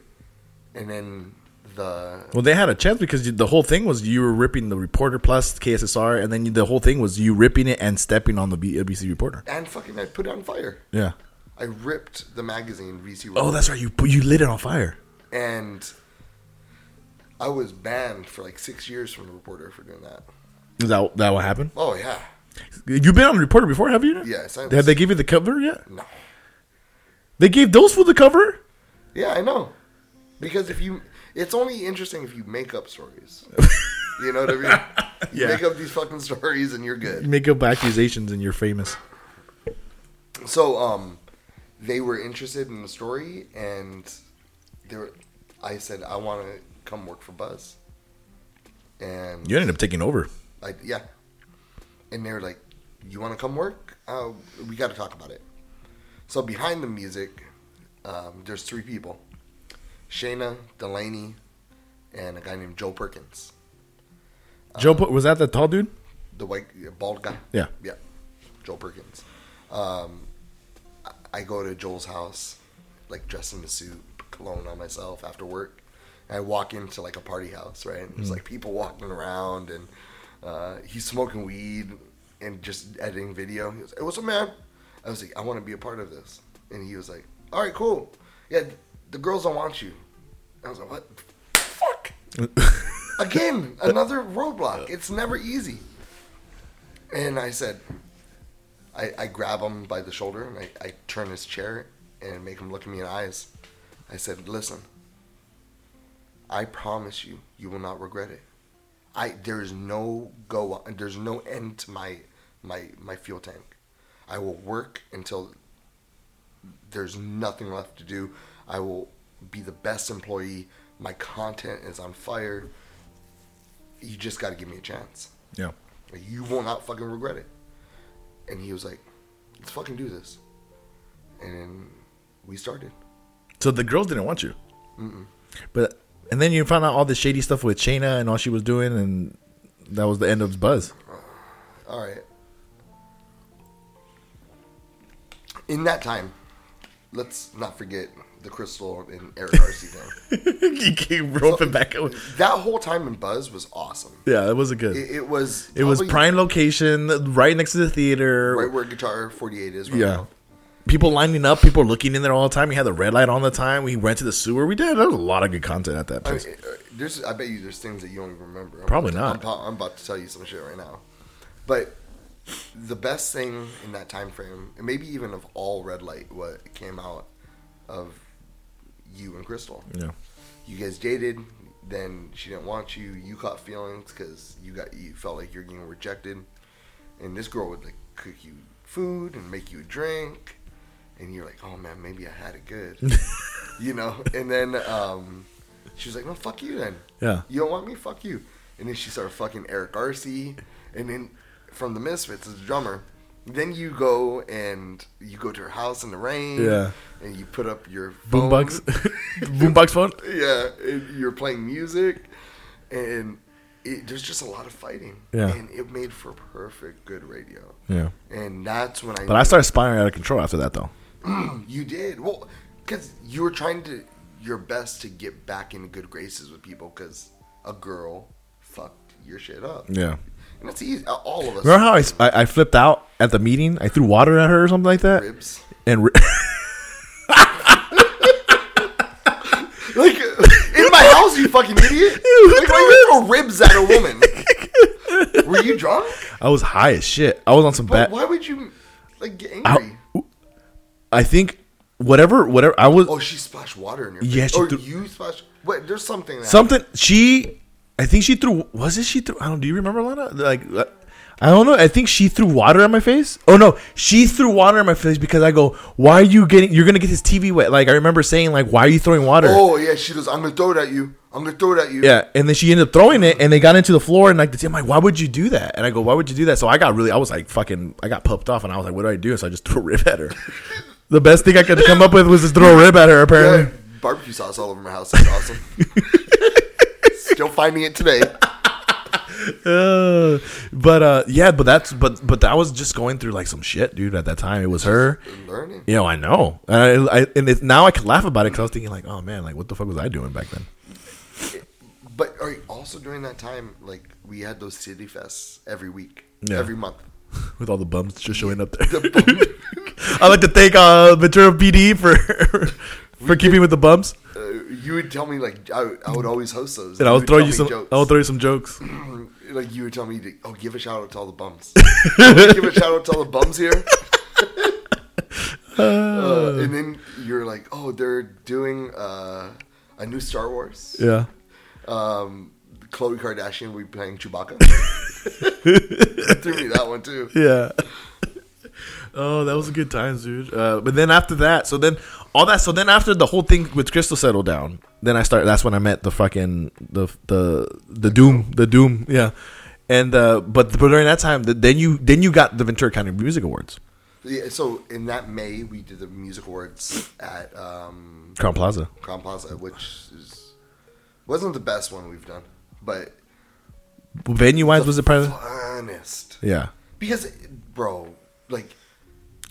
B: and then the
A: well, they had a chance because the whole thing was you were ripping the reporter plus KSSR, and then the whole thing was you ripping it and stepping on the B- uh, ABC reporter.
B: and fucking I put it on fire.
A: Yeah.
B: I ripped the magazine VC.
A: Oh, that's right. You put- you lit it on fire.
B: And I was banned for like six years from the reporter for doing that.
A: Is that that what happened?
B: Oh yeah,
A: You've been on the reporter before, have you?
B: yes. I
A: Have they give you the cover yet?
B: no.
A: They gave those for the cover.
B: Yeah, I know. Because if you, it's only interesting if you make up stories. you know what I mean? You
A: Yeah.
B: make up these fucking stories and you're good.
A: You Make up accusations and you're famous.
B: So, um, they were interested in the story, and they were. I said I want to come work for Buzz, and
A: You ended up taking over.
B: I, yeah. And they were like, "You want to come work? Uh, we got to talk about it." So behind the music, um, there's three people: Shayna, Delaney, and a guy named Joe Perkins,
A: Joe, put- was that the tall dude?
B: the white bald guy.
A: Yeah.
B: Yeah, Joe Perkins. Um, I- go to Joel's house, like dressed in a suit, cologne on myself after work. And I walk into like a party house, right? And there's like people walking around, and uh, he's smoking weed and just editing video. He was, "Hey, what's up, man?" I was like, "I want to be a part of this," and he was like, "All right, cool. Yeah, the girls don't want you." I was like, "What? Fuck." Again, another roadblock. It's never easy. And I said, I, I grab him by the shoulder and I, I turn his chair and make him look at me in the eyes. I said, listen, I promise you, you will not regret it. I there's no go there's no end to my my my fuel tank. I will work until there's nothing left to do. I will be the best employee. My content is on fire. You just got to give me a chance.
A: Yeah.
B: You will not fucking regret it. And he was like, let's fucking do this. And we started.
A: So the girls didn't want you. But and then you found out all the shady stuff with Shayna and all she was doing, and that was the end of Buzz.
B: Uh, all right. In that time, let's not forget the Crystal and Eric Darcy thing.
A: you keep roping back. up.
B: That whole time in Buzz was awesome.
A: Yeah, it was a good.
B: It, it was.
A: It was prime location, right next to the theater.
B: Right where Guitar 48 is right
A: yeah.
B: now.
A: People lining up, people looking in there all the time. We had the red light on the time. We went to the sewer. We did. There was a lot of good content at that
B: I,
A: place.
B: mean, uh, there's, I bet you there's things that you don't even remember. I'm
A: Probably
B: about to-
A: not.
B: I'm, I'm about to tell you some shit right now. But the best thing in that time frame, and maybe even of all red light, what came out of you and Crystal.
A: yeah.
B: You guys dated, then she didn't want you. You caught feelings because you got you felt like you're getting rejected, and this girl would like cook you food and make you a drink, and you're like, oh man, maybe I had it good, you know. And then um, she was like, no, fuck you then.
A: Yeah.
B: You don't want me? Fuck you. And then she started fucking Eric Darcy, and then from the Misfits as a drummer. Then you go and you go to her house in the rain.
A: Yeah.
B: And you put up your phone.
A: Boombox. Boombox phone.
B: Yeah, and you're playing music, and it, there's just a lot of fighting.
A: Yeah.
B: and it made for perfect good radio.
A: Yeah.
B: And that's when I.
A: But I started spiraling out of control after that, though.
B: You did well because you were trying to your best to get back in good graces with people because a girl fucked your shit up.
A: Yeah.
B: And it's easy. Uh, all of us.
A: Remember how I, I, I flipped out at the meeting? I threw water at her or something like that?
B: ribs?
A: And ri-
B: Like in my house, you fucking idiot! Like, why you throw ribs at a woman? Were you drunk?
A: I was high as shit. I was on some
B: But
A: bad.
B: why would you like get angry?
A: I think whatever, whatever. I was
B: Oh, she splashed water in your
A: Yeah, she
B: or
A: threw-
B: you splashed. Wait, there's something. That
A: something. She, I think she threw. Was it she threw? I don't. Do you remember Lana? Like, uh, I don't know. I think she threw water on my face. Oh no, she threw water on my face because I go, "Why are you getting? You're gonna get this TV wet." Like I remember saying, "Like, why are you throwing water?"
B: Oh yeah, she goes. I'm gonna throw it at you. I'm gonna throw it at you.
A: Yeah, and then she ended up throwing it, and they got into the floor, and like the team, I'm like, why would you do that? And I go, why would you do that? So I got really, I was like, fucking, I got pumped off, and I was like, what do I do? So I just threw a rib at her. the best thing I could come up with was just throw a rib at her.
B: Yeah,
A: Apparently,
B: barbecue sauce all over my house. That's awesome. Still finding it today.
A: Uh, but uh, yeah, but that's but but that was just going through like some shit, dude. At that time, it was her.
B: Learning.
A: You know, I know, and I, I and it, now I can laugh about it because I was thinking like, oh man, like what the fuck was I doing back then?
B: But also during that time, like we had those city fests every week,
A: Yeah.
B: every month.
A: With all the bums just showing up there.
B: The
A: I like to thank uh, Ventura PD for for keeping with the bums.
B: You would tell me like I, I would always host those,
A: And I will
B: would
A: throw you some.
B: jokes.
A: I will throw you some jokes.
B: like you would tell me, to, oh, give a shout out to all the bums. Give a shout out to all the bums here. uh, and then you're like, oh, they're doing uh, a new Star Wars.
A: Yeah.
B: Um, Khloe Kardashian will be playing Chewbacca. Threw me that one too.
A: Yeah. Oh, that was a good times, dude. Uh, but then after that, so then all that, so then after the whole thing with Crystal settled down, then I started. That's when I met the fucking the the the Doom, the Doom, yeah. And uh, but but during that time, th- then you then you got the Ventura County Music Awards,
B: Yeah, so in that May, we did the music awards at um,
A: Crowne Plaza.
B: Crowne Plaza, which is wasn't the best one we've done, but
A: Venue wise, was it probably?
B: funnest.
A: Yeah.
B: Because, bro, like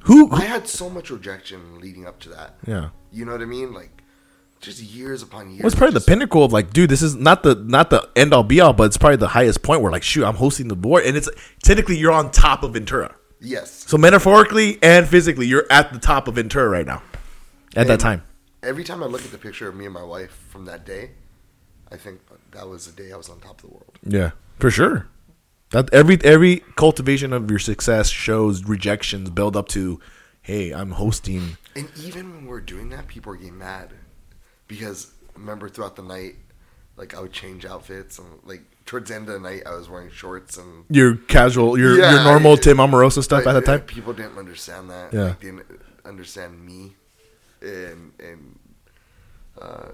A: Who?
B: I had so much rejection leading up to that.
A: yeah.
B: You know what I mean? Like just years upon years.
A: Well, it's probably the pinnacle of like, dude, this is not the not the end all be all, but it's probably the highest point where like, shoot, I'm hosting the board, and it's technically you're on top of Ventura.
B: Yes.
A: So metaphorically and physically, you're at the top of Ventura right now. At that time,
B: Every time I look at the picture of me and my wife from that day, I think that was the day I was on top of the world.
A: yeah, for sure. That every every cultivation of your success shows rejections build up to, hey, I'm hosting.
B: And even when we're doing that, people are getting mad because remember throughout the night, like I would change outfits and like towards the end of the night, I was wearing shorts and
A: Your casual, your
B: Yeah,
A: your normal
B: I-
A: Tim Amoroso stuff
B: like,
A: at that time.
B: People didn't understand that.
A: Yeah.
B: Like, didn't understand me, and and uh,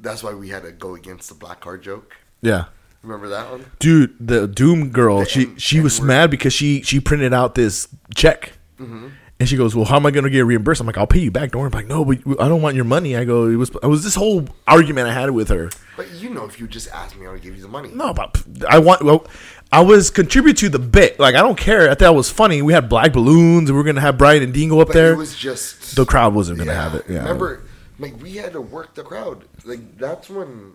B: that's why we had to go against the black card joke.
A: Yeah,
B: Remember that one?
A: dude, the Doom girl,
B: The
A: she
B: N-
A: she was
B: N-word.
A: mad because she she printed out this check.
B: Mm-hmm.
A: And she goes, "Well, how am I going to get reimbursed?" I'm like, "I'll pay you back." Don't worry. I'm like, "No, but I don't want your money." I go, "It was it was this whole argument I had with her."
B: But you know, if you just asked me, I would give you the money.
A: No, but I want. Well, I was contribute to the bit. Like I don't care. I thought it was funny. We had black balloons. and We are gonna have Brian and Dean go up
B: but
A: there.
B: it was just
A: the crowd wasn't gonna have it. Yeah.
B: Remember, like we had to work the crowd. Like that's when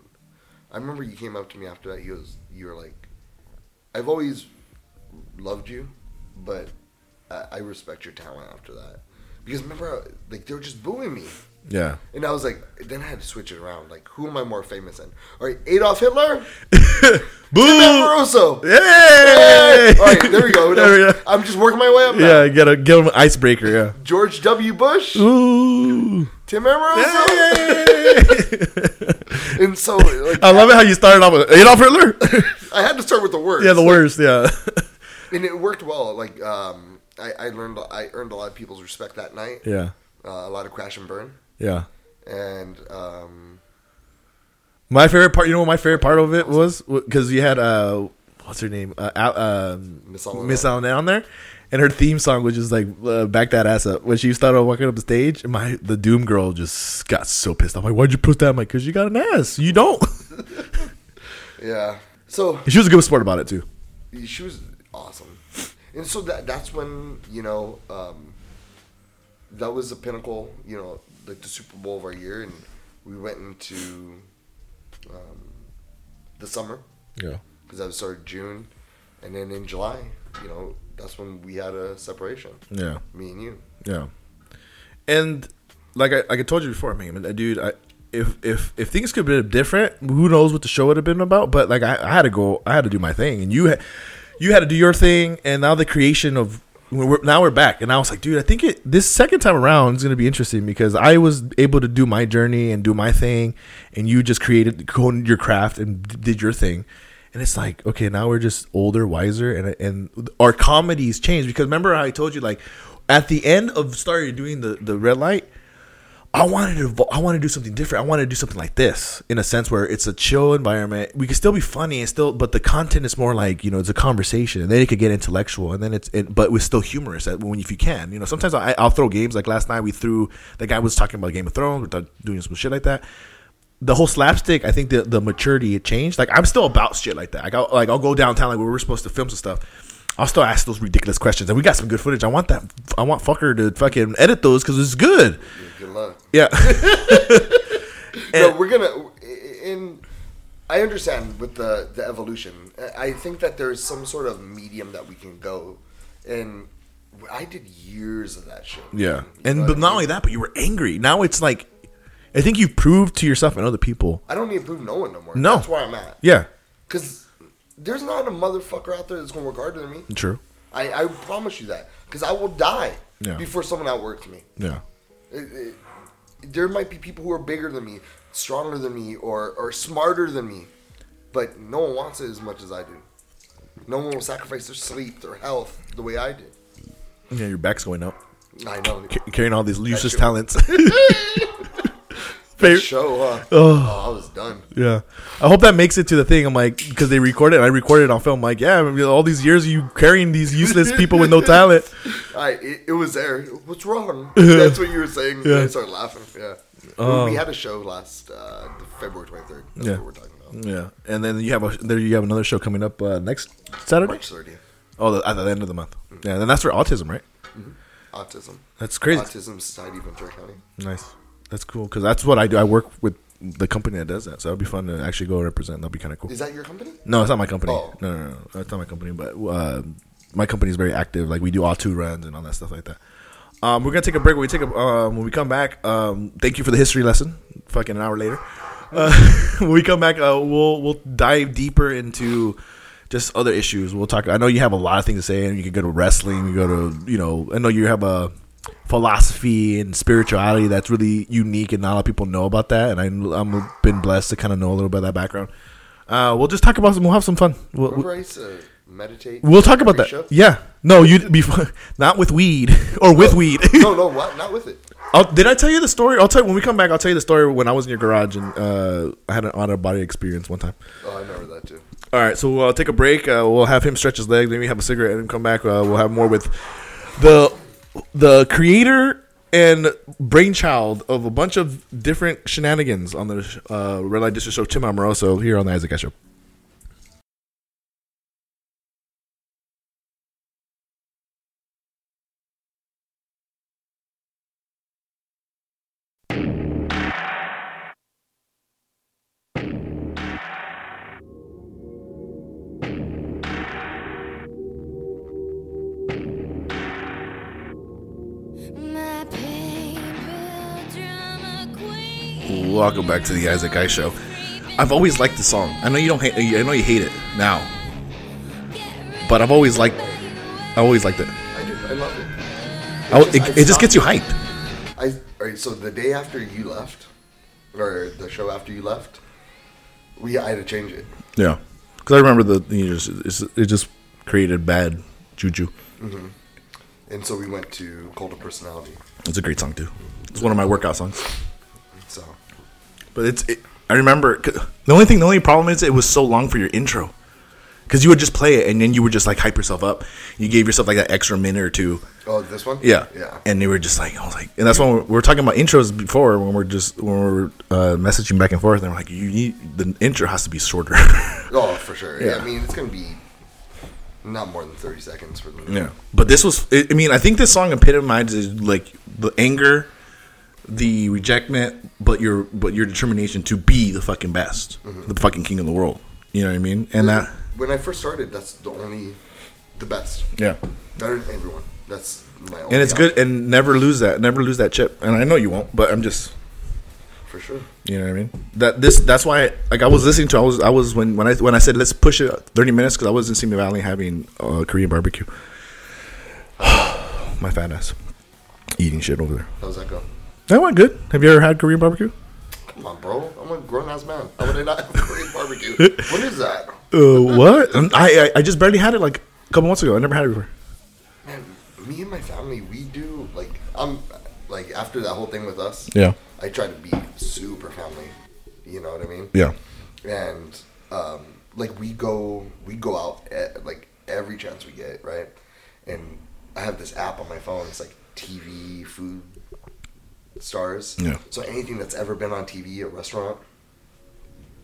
B: I remember you came up to me after that. You was you were like, "I've always loved you, but I, I respect your talent after that." Because remember, like they were just booing me,
A: Yeah.
B: and I was like, then I had to switch it around. Like, who am I more famous than? All right, Adolf Hitler,
A: Boo!
B: Barroso.
A: Hey!
B: All right, there we go.
A: There we go.
B: I'm just working my way up now.
A: Yeah, get a get him an icebreaker. Yeah.
B: George W. Bush,
A: Ooh.
B: Tim Amoroso.
A: Yay!
B: And so, like,
A: I love it how you started off with Adolf Hitler.
B: I had to start with the worst.
A: yeah, the worst. Yeah.
B: and it worked well. Like, um, I, I learned, I earned a lot of people's respect that night.
A: Yeah.
B: Uh, a lot of crash and burn,
A: Yeah.
B: and um,
A: My favorite part, you know what my favorite part of it was? Because you had, uh, what's her name? Uh, um,
B: Miss Allen.
A: On there. And her theme song was just like, uh, back that ass up. When she started walking up the stage, my the Doom girl just got so pissed. I'm like, why'd you push that? I'm like, because you got an ass. You don't.
B: yeah. So
A: she was a good sport about it, too.
B: she was awesome, and so that that's when you know um, that was the pinnacle. You know, like the Super Bowl of our year, and we went into um, the summer.
A: Yeah.
B: because that was started June, and then in July, you know, that's when we had a separation,
A: Yeah.
B: me and you.
A: Yeah, and like I, like I told you before, I mean, dude, I, if if if things could have been different, who knows what the show would have been about? But like I, I had to go, I had to do my thing, and you had you had to do your thing, and now the creation of we're, now we're back, and I was like, dude, I think it this second time around is gonna be interesting because I was able to do my journey and do my thing, and you just created your craft and did your thing, and it's like, okay, now we're just older, wiser, and and our comedies changed because remember how I told you like at the end of started doing the the red light. I wanted to. I want to do something different. I want to do something like this, in a sense where it's a chill environment. We can still be funny and still, but the content is more like you know, it's a conversation, and then it could get intellectual, and then it's, it, but it was still humorous when if you can. You know, sometimes I, I'll throw games like last night. We threw the guy was talking about Game of Thrones, we're doing some shit like that. The whole slapstick, I think the the maturity it changed. Like I'm still about shit like that. Like I'll, like I'll go downtown like where we're supposed to film some stuff. I'll still ask those ridiculous questions, and we got some good footage. I want that. I want fucker to fucking edit those because it's good.
B: Good luck.
A: Yeah.
B: no, we're gonna. In, I understand with the the evolution. I think that there's some sort of medium that we can go, and I did years of that shit.
A: Yeah,
B: You
A: and but
B: I
A: not
B: mean?
A: only that, but you were angry. Now it's like, I think you've proved to yourself and other people.
B: I don't need to prove no one no more.
A: No.
B: that's where I'm at.
A: Yeah,
B: Because there's not a motherfucker out there that's gonna work harder than me.
A: true.
B: I, I promise you that. Because I will die
A: Yeah.
B: before someone outworks me.
A: Yeah,
B: It- it- there might be people who are bigger than me, stronger than me, or, or smarter than me, but no one wants it as much as I do. No one will sacrifice their sleep, their health, the way I did.
A: yeah. Your back's going up.
B: I know.
A: Ca- Carrying all these useless talents. Favorite-
B: show, huh? Oh, I was done.
A: Yeah, I hope that makes it to the thing. I'm like, because they recorded, it, I recorded it on film. I'm like, yeah, all these years you carrying these useless people with no talent.
B: I, it, it was there. What's wrong? That's what you were saying.
A: Yeah.
B: I started laughing. Yeah.
A: Oh.
B: we had a show last uh, February 23rd. That's
A: Yeah.
B: what we're talking about.
A: Yeah, and then you have a there you have another show coming up uh, next Saturday.
B: March 30th.
A: Oh, the, at the end of the month. Yeah, and that's for autism, right?
B: Autism.
A: That's crazy.
B: Autism Society of Ventura County.
A: Nice. That's cool because that's what I do. I work with the company that does that, so it'd be fun to actually go represent. That'd be kind of cool.
B: Is that your company?
A: No, it's not my company.
B: Oh.
A: No, no, no, that's not my company. But uh, my company is very active. Like we do all two runs and all that stuff like that. Um, we're gonna take a break. When we take a um, when we come back, um, thank you for the history lesson. Fucking an hour later. Uh, when we come back, uh, we'll we'll dive deeper into just other issues. We'll talk. I know you have a lot of things to say, and you can go to wrestling. You go to you know. I know you have a philosophy and spirituality that's really unique, and not a lot of people know about that. And I, I'm been blessed to kind of know a little bit of that background. Uh, we'll just talk about some. We'll have some fun. We'll,
B: Remember I used to meditate?
A: We'll talk about that.
B: show?
A: Yeah. No, you before not with weed or with weed.
B: no, no, what? Not with it.
A: I'll, did I tell you the story? I'll tell you when we come back. I'll tell you the story when I was in your garage and uh, I had an out of body experience one time.
B: Oh, I remember that too.
A: All right, so we'll take a break. Uh, we'll have him stretch his legs, maybe have a cigarette, and come back. Uh, we'll have more with the the creator and brainchild of a bunch of different shenanigans on the uh, Red Light District Show. Tim Amoroso here on the Isaac Show. Welcome back to the Isaac Guy Show. I've always liked the song. I know you don't hate. I know you hate it now, but I've always liked. I always liked it.
B: I do. I love it.
A: I, it,
B: just- I
A: it just gets you hyped.
B: I all right. So the day after you left, or the show after you left, we I had to change it.
A: Yeah, because I remember the you just it just created bad juju. Mm-hmm.
B: And so we went to Cult of Personality.
A: It's a great song too. It's one of my workout songs. But it's it, I remember the only thing the only problem is it was so long for your intro. Because you would just play it and then you would just like hype yourself up. You gave yourself like that extra minute or two.
B: oh, this one.
A: Yeah,
B: Yeah.
A: And they were just like, I was like, and that's when we we were talking about intros before when we're just when we're uh, messaging back and forth. And we're like, you need the intro has to be shorter.
B: oh, for sure. Yeah.
A: Yeah.
B: I mean, it's gonna be not more than thirty seconds for the.
A: yeah, but this was. I I mean, I think this song epitomizes like the anger, the rejectment, but your but your determination to be the fucking best, the fucking king of the world. You know what I mean? And that,
B: When I first started, that's the only, the best,
A: yeah.
B: better than everyone. That's my. Only
A: And it's good, and never lose that, never lose that chip. And I know you won't, but I'm just
B: for sure.
A: You know what I mean? That this that's why like I was listening to I was I was when when I when I said let's push it thirty minutes because I was in Simi Valley having uh, Korean barbecue. My fat ass eating shit over there.
B: How's that go?
A: That went good. Have you ever had Korean barbecue?
B: Come on, bro. I'm a grown ass man. How would I not have Korean barbecue? what is that?
A: Uh, what? Um, I, I I just barely had it like a couple months ago. I never had it before.
B: Man, me and my family, we do like I'm like after that whole thing with us.
A: Yeah.
B: I try to be super family. You know what I mean?
A: Yeah.
B: and um, like we go we go out at, like every chance we get right and i have this app on my phone it's like tv food stars
A: Yeah.
B: so anything that's ever been on tv a restaurant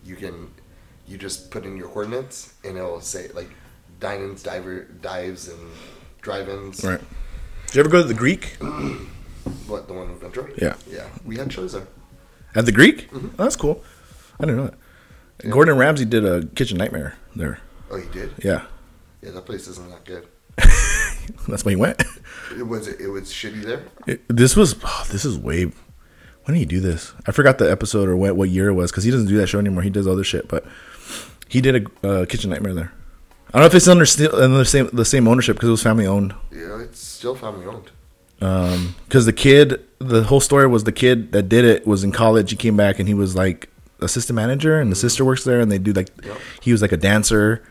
B: you can you just put in your coordinates and it'll say like dine-ins diver dives and drive-ins
A: Right. Did you ever go to the Greek?
B: what the one in ventura
A: Yeah.
B: yeah we had shows there
A: At the Greek? Mm-hmm. Oh, that's cool. I didn't know that. Gordon Ramsay did a kitchen nightmare there.
B: oh he did
A: Yeah.
B: yeah that place isn't that good
A: That's why he went.
B: it was it was shitty there
A: It- this was oh, this is way. When did he do this? I forgot the episode or what what year it was because he doesn't do that show anymore. He does other shit, but he did a uh, kitchen nightmare there. I don't know if it's under still under the same the same ownership because it was family owned.
B: yeah it's still family owned Um,
A: Because the kid, the whole story was the kid that did it was in college. He came back and he was like assistant manager, and the sister works there, and they do like
B: Yep.
A: he was like a dancer.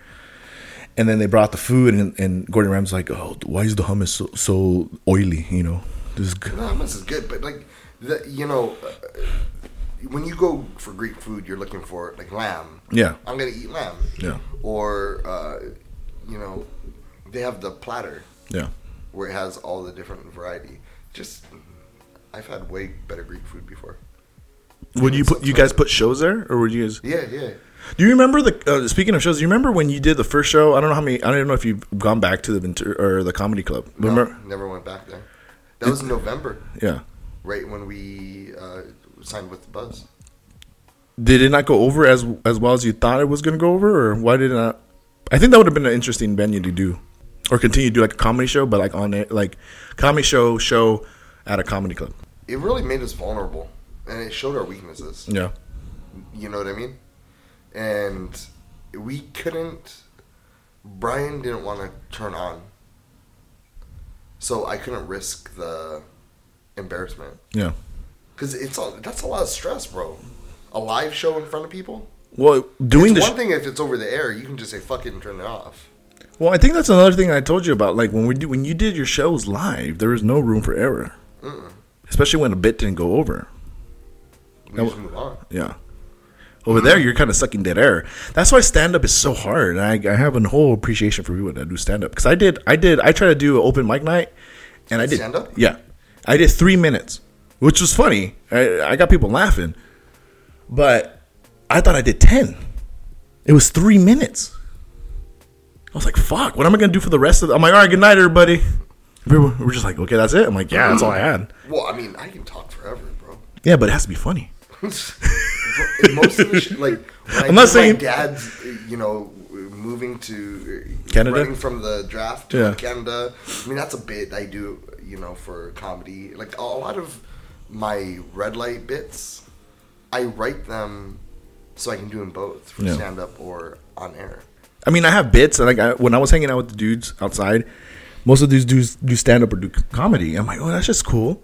A: And then they brought the food, and, and Gordon Ramsay's like, "Oh, why is the hummus so, so oily? You know, this is good.
B: No, hummus is good, but like, the, you know, uh, when you go for Greek food, you're looking for like lamb.
A: Yeah.
B: I'm gonna eat lamb.
A: Yeah.
B: Or, uh, you know, they have the platter
A: yeah."
B: where it has all the different variety. Just, I've had way better Greek food before.
A: Would you put you guys put shows there, or would you guys?
B: Yeah, yeah.
A: Do you remember the? Uh, speaking of shows, do you remember when you did the first show? I don't know how many. I don't know if you've gone back to the Ventura, or the comedy club.
B: No,
A: Remember?
B: never went back there. That was in November,
A: Yeah.
B: right when we uh, signed with the Buzz.
A: Did it not go over as as well as you thought it was going to go over, or why did it not? I think that would have been an interesting venue to do, or continue to do like a comedy show, but like on it, like comedy show show at a comedy club.
B: It really made us vulnerable, and it showed our weaknesses.
A: Yeah.
B: You know what I mean? And we couldn't. Brian didn't want to turn on, so I couldn't risk the embarrassment
A: Yeah.
B: because it's all, that's a lot of stress, bro. A live show in front of people.
A: Well, doing
B: it's
A: the
B: one thing if it's over the air, you can just say fuck it and turn it off.
A: well, I think that's another thing I told you about. Like when we do, when you did your shows live, there was no room for error, especially when a bit didn't go over.
B: We just move on.
A: Yeah. Over there, you're kind of sucking dead air. That's why stand up is so hard. And I, I have a whole appreciation for people that do stand up because I did, I did, I tried to do an open mic night, and I did
B: Stand-up?
A: Yeah, I did three minutes, which was funny. I, I got people laughing, but I thought I did ten. It was three minutes. I was like, "Fuck! What am I gonna do for the rest of?" the I'm like, "All right, good night, everybody." We were, we're just like, "Okay, that's it." I'm like, "Yeah, that's all I had."
B: Well, I mean, I can talk forever, bro.
A: Yeah, but it has to be funny.
B: Most of the sh- like
A: I'm not saying-
B: my dad's you know moving to uh,
A: Canada?
B: running from the draft to
A: Yeah.
B: Canada I mean that's a bit I do you know for comedy like a lot of my red light bits I write them so I can do them both for
A: Yeah.
B: stand up or on air
A: I mean, I have bits. and, Like I, when I was hanging out with the dudes outside, most of these dudes do stand up or do comedy. I'm like, oh, that's just cool.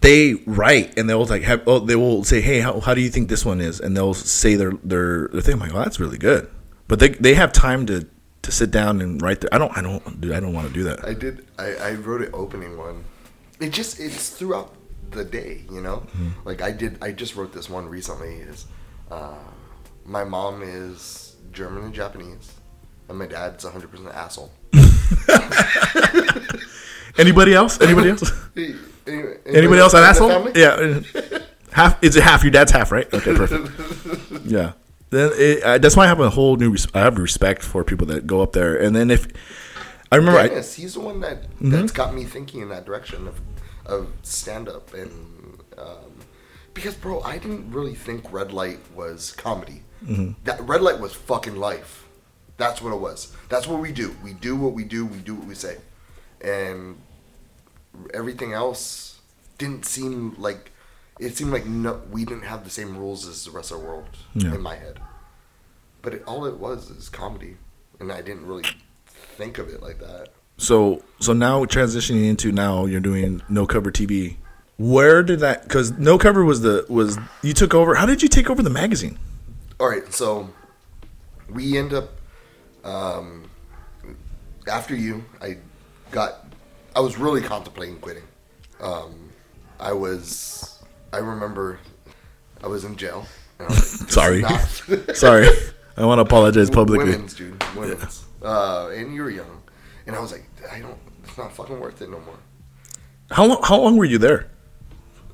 A: They write and they'll like have. Oh, they will say, hey, how, how do you think this one is? And they'll say their their, their thing. I'm like, oh, that's really good. But they they have time to to sit down and write. Their, I don't I don't dude, I don't want to do that.
B: I did. I, I wrote an opening one. It just it's throughout the day, you know. Like I did. I just wrote this one recently. Is uh, my mom is German and Japanese, and my dad's a hundred percent asshole.
A: Anybody else? Anybody else?
B: Anybody,
A: Anybody else an asshole? Yeah. Half is it half? Your dad's half, right? Okay, perfect. Yeah. Then it, that's why I have a whole new. Res- I have respect for people that go up there, and then if I remember, I,
B: Dennis, he's the one that
A: Mm-hmm.
B: that's got me thinking in that direction of of stand up and um, because bro, I didn't really think Red Light was comedy.
A: Mm-hmm.
B: That Red Light was fucking life. That's what it was. That's what we do. We do what we do. We do what we say, and everything else didn't seem like it seemed like no, we didn't have the same rules as the rest of the world
A: Yeah.
B: in my head. But it, all it was is comedy, and I didn't really think of it like that.
A: So so now transitioning into now you're doing no cover TV. Where did that? Because no cover was the was you took over. How did you take over the magazine?
B: All right, so we end up um, after you. I got. I was really contemplating quitting. Um, I was. I remember. I was in jail. I was like,
A: Sorry.
B: not-
A: Sorry, I want to apologize publicly.
B: Women's, dude. Women's. Uh, and you were young, and I was like, I don't. It's not fucking worth it no more.
A: How long? How long were you there?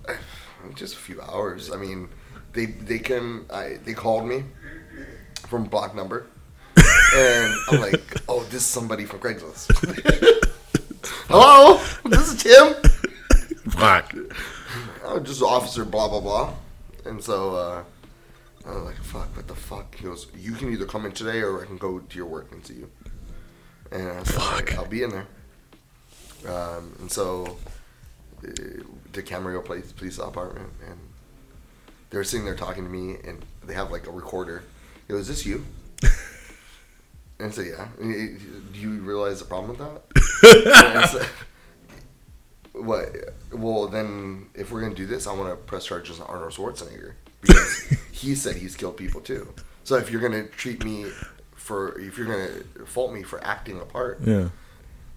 B: Just a few hours. I mean, they they can. I they called me from block number, and I'm like, oh, this is somebody from Craigslist. Hello, this is Tim.
A: Fuck.
B: Oh, just officer, blah blah blah. And so uh, I was like, fuck, what the fuck? He goes, you can either come in today or I can go to your work and see you. And I was like,
A: Fuck.
B: "Alright, I'll be in there. Um, and so uh, the Camarillo Police Police Apartment, and they're sitting there talking to me, and they have like a recorder. He goes, is this you? And said, yeah. Do you realize the problem with that? Said, what? Well, then if we're gonna do this, I want to press charges on Arnold Schwarzenegger because he said he's killed people too. So if you're gonna treat me for, if you're gonna fault me for acting a part,
A: Yeah.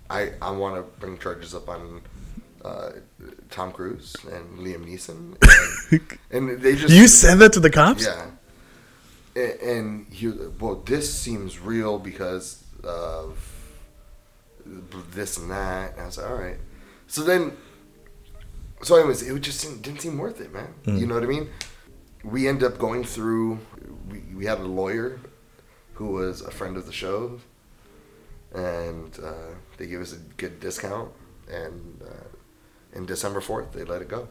B: I I want to bring charges up on uh, Tom Cruise and Liam Neeson, and, and they just
A: You said that to the cops?
B: yeah. And he, well, this seems real because of this and that. And I was like, all right. So then, so anyways, it just didn't, didn't seem worth it, man. You know what I mean? We end up going through. We, we had a lawyer who was a friend of the show, and uh, they gave us a good discount. And uh, in December fourth, they let it go.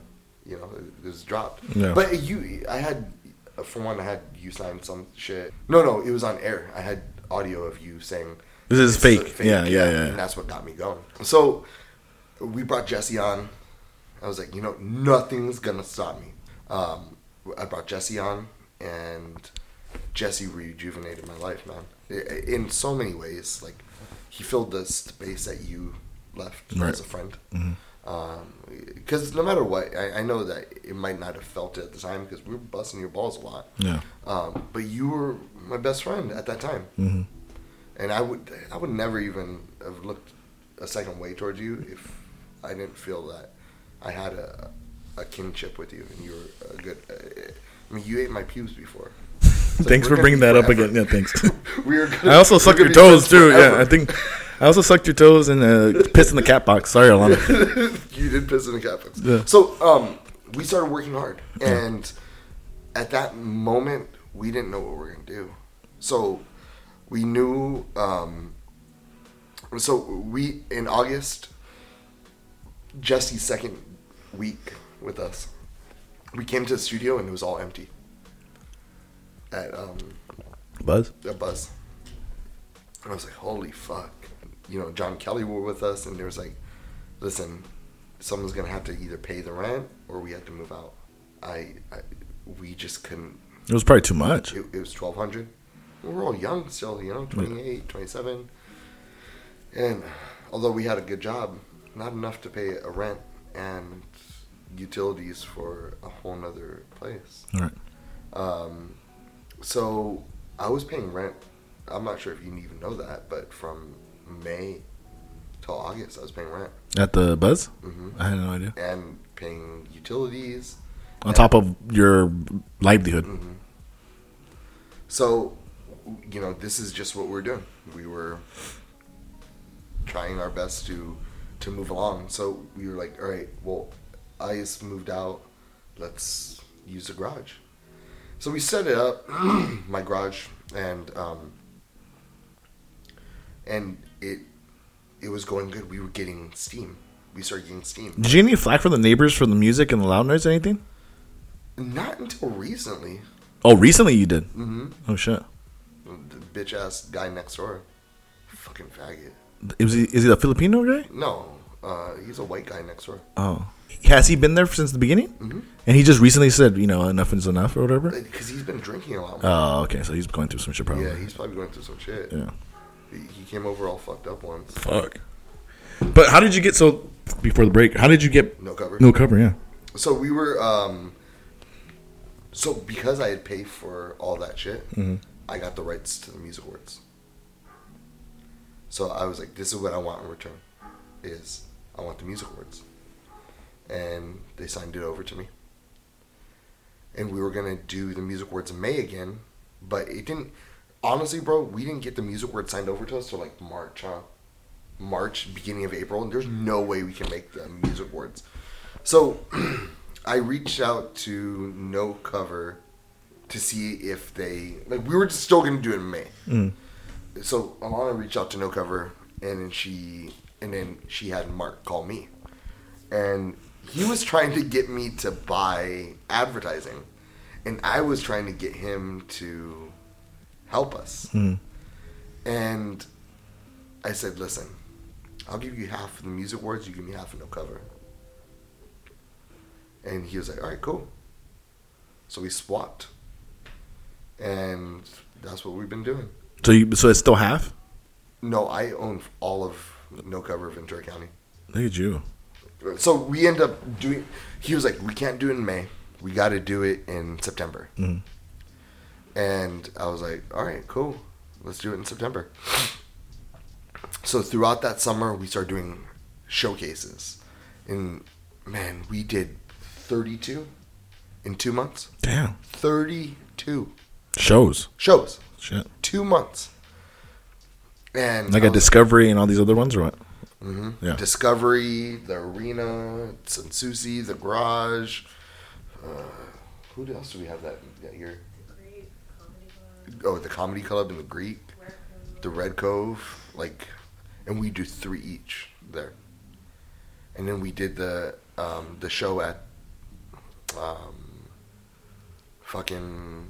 B: You know, it, it was dropped.
A: Yeah.
B: But you, I had, for one, I had you sign some shit. No, no, it was on air. I had audio of you saying
A: This is
B: a
A: fake. Yeah, yeah, yeah.
B: And that's what got me going. So we brought Jesse on. I was like, you know, nothing's gonna stop me. Um, I brought Jesse on, and Jesse rejuvenated my life, man. In so many ways, like he filled the space that you left
A: Right.
B: as a friend. Because no matter what, I, I know that it might not have felt it at the time because we were busting your balls a lot.
A: Yeah.
B: Um, but you were my best friend at that time,
A: Mm-hmm.
B: and I would I would never even have looked a second way towards you if I didn't feel that I had a a kinship with you and you were a good. Uh, I mean, you ate my pubes before.
A: Thanks for bringing that up
B: forever.
A: again. Yeah, thanks.
B: we were. Gonna,
A: I also sucked your toes too. Yeah. I think I also sucked your toes and uh, pissed in the cat box. Sorry, Alana.
B: you did piss in the cat box.
A: Yeah.
B: So um, we started working hard, and at that moment, we didn't know what we were gonna do. So we knew. Um, so we in August, Jesse's second week with us, we came to the studio and it was all empty. At um,
A: Buzz.
B: a buzz. And I was like, holy fuck. You know, John Kelly were with us, and there was like, listen, someone's gonna have to either pay the rent or we have to move out. I, I we just couldn't.
A: It was probably too much.
B: It, it was twelve hundred. We're all young still, you know, 28, 27. and although we had a good job, not enough to pay a rent and utilities for a whole nother place.
A: All right.
B: Um, so I was paying rent. I'm not sure if you even know that, but from May till August, I was paying rent
A: At the Buzz.
B: hmm
A: I had no idea.
B: and paying utilities.
A: On top of your livelihood.
B: Mm-hmm. So, you know, this is just what we're doing. We were trying our best to to move along. So we were like, all right, well, I just moved out. Let's use the garage. So we set it up, my garage, and um, and it it was going good. We were getting steam. We started getting steam.
A: Did you get any flack from the neighbors for the music and the loud noise or anything?
B: Not until recently.
A: Oh, recently you did.
B: Mm-hmm.
A: Oh shit.
B: The bitch ass guy next door, fucking faggot.
A: Is he is he the Filipino guy?
B: No, uh, he's a white guy next door.
A: Oh, has he been there since the beginning?
B: Mm-hmm.
A: And he just recently said, you know, enough is enough or whatever.
B: Because he's been drinking a lot more.
A: Oh, okay. So he's going through some shit probably.
B: yeah, he's probably going through some shit.
A: Yeah.
B: He, came over all fucked up once.
A: Fuck. But how did you get so? Before the break, how did you get
B: No cover.
A: no cover? Yeah.
B: So we were, um, so because I had paid for all that shit, I got the rights to the music awards. So I was like, this is what I want in return, is I want the music awards, and they signed it over to me. And we were gonna do the music awards in May again, but it didn't. Honestly, bro, we didn't get the music awards signed over to us till like March, huh? March, beginning of April, and there's no way we can make the music awards. So I reached out to No Cover to see if they like we were just still gonna do it in May. Mm. So Alana reached out to No Cover and then she and then she had Mark call me. And he was trying to get me to buy advertising. And I was trying to get him to help us. Hmm. And I said, listen, I'll give you half of the music awards, you give me half of no cover. And he was like, all right, cool. So we swapped. And that's what we've been doing.
A: So you so it's still half.
B: No, I own all of No Cover Ventura County.
A: Look at you.
B: So we end up doing. He was like, "We can't do it in May. We got to do it in September." Hmm. And I was like, "All right, cool. Let's do it in September." So throughout that summer, we started doing showcases, and man, we did thirty-two in two months.
A: Damn.
B: Thirty-two
A: Shows.
B: shows,
A: Shit.
B: two months. And
A: Like
B: I
A: a
B: was-
A: Discovery and all these other ones, or what?
B: Mm-hmm.
A: Yeah.
B: Discovery, the Arena, Sansusi, the Garage. Uh, who else do we have that, that year? Oh, the Comedy Club and the Greek, the Red Cove, like, and we do three each there. And then we did the um, the show at um, fucking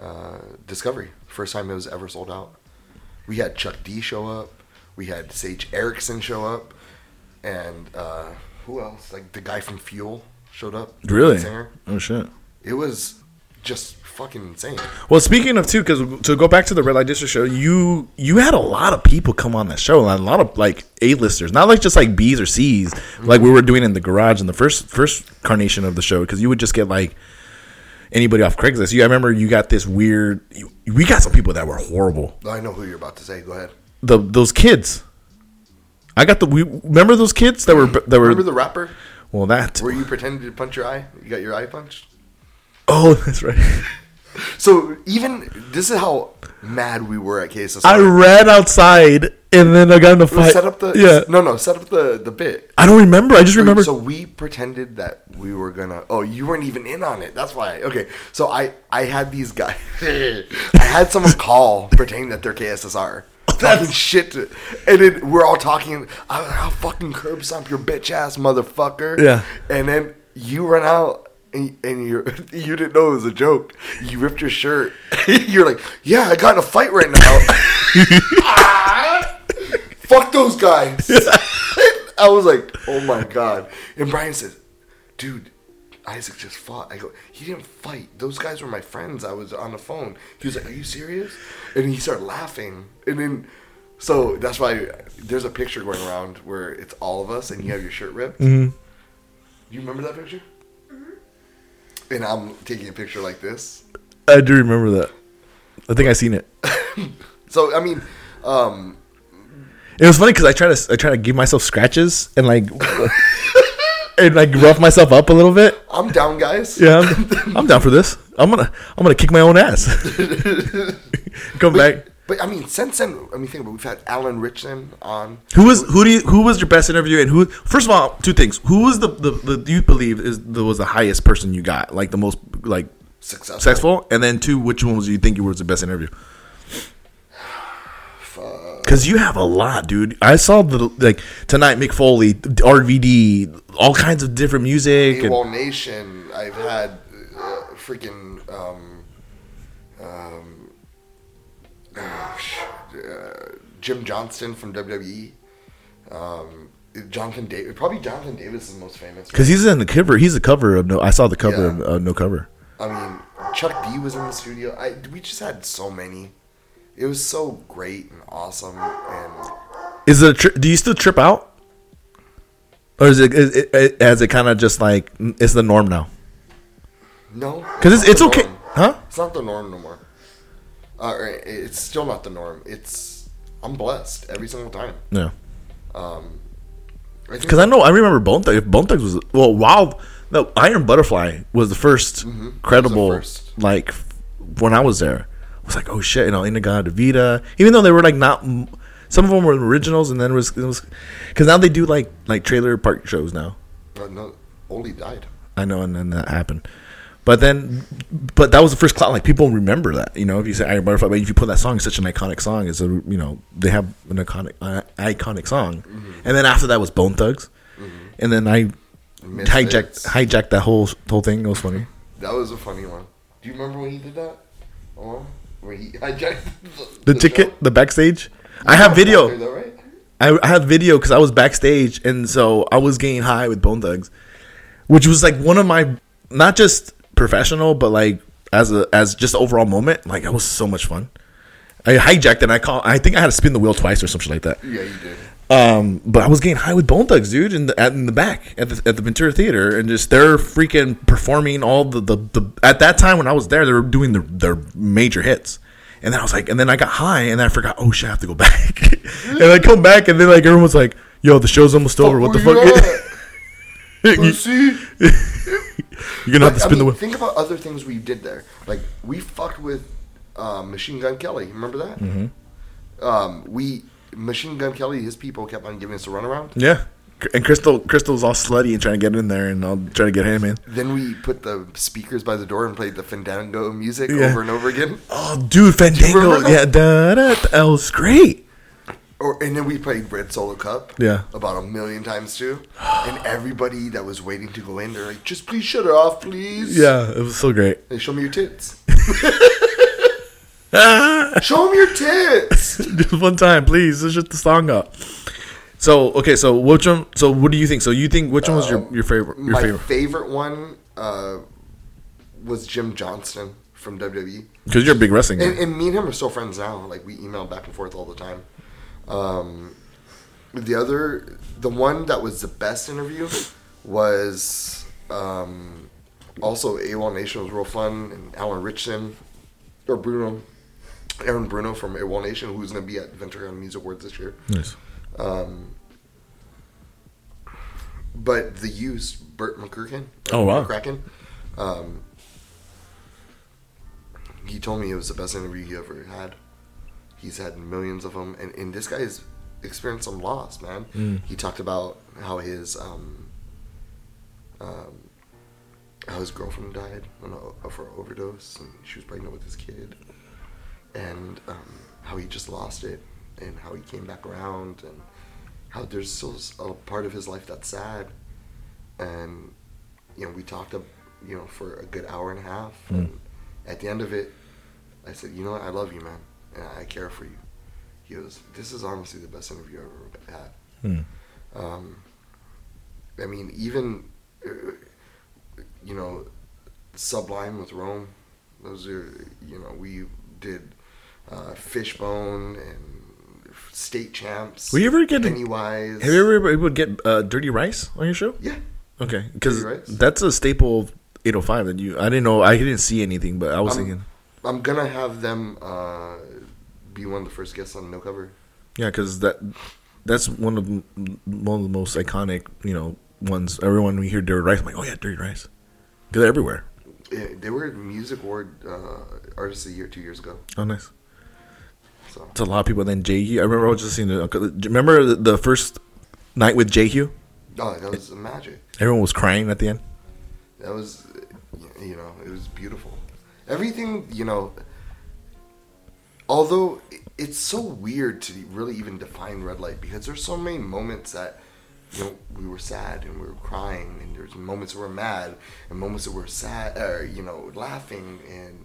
B: uh, Discovery. First time it was ever sold out. We had Chuck D show up. We had Sage Erickson show up, and uh, who else? Like the guy from Fuel showed up.
A: Really?
B: Singer.
A: Oh shit.
B: It was just fucking insane.
A: Well, speaking of too, because to go back to the Red Light District show, you you had a lot of people come on that show, and a lot of like A listers, not like just like B's or C's, like we were doing in the garage in the first first carnation of the show, because you would just get like anybody off Craigslist. You, I remember you got this weird. You, we got some people that were horrible.
B: I know who you're about to say. Go ahead.
A: The those kids. I got the. We remember those kids that were that were.
B: Remember the rapper
A: well, that.
B: where you pretended to punch your eye? You got your eye punched.
A: Oh, that's right.
B: So even this is how mad we were at KSSR.
A: I ran outside and then I got in a fight.
B: set up the
A: yeah.
B: no no set up the the bit.
A: I don't remember. I just remember.
B: So we pretended that we were gonna. Oh, you weren't even in on it. That's why. Okay, so I I had these guys. I had someone call pretending that they're KSSR. Talking shit, to, and then we're all talking. I was like, "I'll fucking curb stomp your bitch ass motherfucker."
A: Yeah.
B: And then you run out. And, and you you didn't know it was a joke. You ripped your shirt. You're like, yeah, I got in a fight right now. Fuck those guys. I was like, oh my god. And Brian says, dude, Isaac just fought. I go, he didn't fight. Those guys were my friends. I was on the phone. He was like, are you serious? And he started laughing. And then, so that's why there's a picture going around where it's all of us and you have your shirt ripped.
A: Mm-hmm.
B: You remember that picture? And I'm taking a picture like this.
A: I do remember that. I think I seen it.
B: So, I mean, um,
A: It was funny because I try to I try to give myself scratches and like and like rough myself up a little bit.
B: I'm down, guys.
A: Yeah, I'm, I'm down for this. I'm gonna I'm gonna kick my own ass. Come back.
B: But I mean, since then, I mean, think about it. We've had Alan Ritchson on.
A: Who was who do you, who was your best interview and who? First of all, two things. Who was the the, the you believe is the, was the highest person you got, like the most like
B: Successful.
A: successful, and then two, which one was you think you was the best interview? Because you have a lot, dude. I saw the like tonight, Mick Foley, RVD, all kinds of different music. and-
B: Nation. I've had uh, freaking um, um, uh, Jim Johnston from WWE. Um, Jonathan Davis. Probably Jonathan Davis is the most famous.
A: Because he's in the cover. He's the cover of no. I saw the cover
B: Yeah.
A: of uh, no cover.
B: I mean, Chuck D was in the studio. I we just had so many. It was so great and awesome, and
A: Is it? A tri- do you still trip out, or is it? Is it, has it kind of just like it's the norm now?
B: No,
A: Because it's
B: not
A: it's okay,
B: norm.
A: huh?
B: It's not the norm no more. Uh, it's still not the norm. It's I'm blessed every single time.
A: Yeah.
B: Um,
A: Because I know I remember Bone Thugs. Bone Thugs was well, Wild. No, Iron Butterfly was the 1st credible.
B: Mm-hmm. first.
A: Like when I was there, I was like, oh shit, you know, In-A-Gadda-Da-Vida. Even though they were like not, some of them were originals, and then it was it was because now they do like like trailer park shows now.
B: uh, no, Oli died.
A: I know, and then that happened. But then, but that was the first clout. Like people remember that, you know. If you say Iron Butterfly, but if you put that song, it's such an iconic song. It's a you know they have an iconic uh, iconic song. And then after that was Bone Thugs, and then I hijacked
B: Misfits.
A: hijacked that whole whole thing. It was funny.
B: That was a funny one. Do you remember when he did that? Oh, where he hijacked
A: The, ticket,
B: show?
A: the backstage. I have video.
B: Right?
A: I, I have video because I was backstage, and so I was getting high with Bone Thugs, which was like one of my not just professional, but like as a as just overall moment. Like it was so much fun. I hijacked and I call. I think I had to spin the wheel twice or something like that.
B: Yeah, you did.
A: Um, but I was getting high with Bone Thugs, dude, in the at, in the back at the at the Ventura Theater, and just they're freaking performing all the, the the at that time when I was there, they were doing their their major hits. And then I was like, and then I got high, and then I forgot. Oh shit, I have to go back. and I come back, and then like everyone was like, "Yo, the show's almost over. What the fuck?"
B: you at?
A: You're gonna have to
B: I
A: spin the wheel.
B: think about other things we did there. Like we fucked with uh, Machine Gun Kelly. Remember that? Mm-hmm. Um, we Machine Gun Kelly. His people kept on giving us a runaround.
A: Yeah. And Crystal, Crystal's all slutty and trying to get in there, and I'll try to get him in.
B: Then we put the speakers by the door and played the Fandango music
A: Yeah.
B: over and over again.
A: Oh, dude, Fandango, yeah, that was great.
B: Or and then we played Red Solo Cup.
A: Yeah.
B: About a million times too. And everybody that was waiting to go in, they're like, "Just please shut it off, please."
A: Yeah, it was so great.
B: Hey, show me your tits. show them your tits.
A: Just one time, please. Let's shut the song up. So okay, so which one? So what do you think? So you think which one was your your favorite? Your
B: My
A: favorite?
B: favorite one uh, was Jim Johnston from WWE.
A: Because you're a big wrestling
B: And,
A: guy.
B: and me and him are still friends now. Like we email back and forth all the time. Um, the other, the one that was the best interview was um, also AWOL Nation was real fun. And Alan Ritchson or Bruno, Aaron Bruno from AWOL Nation, who's going to be at Ventura Music Awards this year.
A: Nice.
B: Um, but the used Bert McCracken.
A: Oh, wow.
B: McCracken. Um, he told me it was the best interview he ever had. He's had millions of them, and, and this guy's experienced some loss, man.
A: Mm.
B: He talked about how his um, um, how his girlfriend died on a, of her overdose, and she was pregnant with his kid, and um, how he just lost it, and how he came back around, and how there's still a part of his life that's sad, and you know we talked, ab- you know, for a good hour and a half, and at the end of it, I said, you know what, I love you, man, I care for you. He goes, this is honestly the best interview I've ever had.
A: Hmm.
B: Um, I mean, even you know, Sublime with Rome. Those are you know we did uh, Fishbone and State Champs.
A: Will you ever get-
B: Pennywise?
A: Have you ever able to get uh, Dirty Rice on your show?
B: Yeah.
A: Okay, because that's a staple of 805 that you. I didn't know. I didn't see anything, but I was
B: Um,
A: thinking,
B: I'm gonna have them uh, be one of the first guests on No Cover.
A: yeah, because that that's one of the, one of the most iconic, you know, ones. Everyone we hear Dirty Rice, I'm like, oh yeah, Dirty Rice, because they're everywhere.
B: Yeah, they were Music Award uh, Artist of the Year two years ago.
A: Oh, nice.
B: So
A: It's a lot of people. Then i remember I was just seeing. The, remember the, the first night with J. Hugh?
B: oh, that was magic.
A: Everyone was crying at the end.
B: That was, you know, it was beautiful. Everything, you know, although it's so weird to really even define red light because there's so many moments that, you know, we were sad and we were crying, and there's moments that we're mad and moments that we're sad, or you know, laughing, and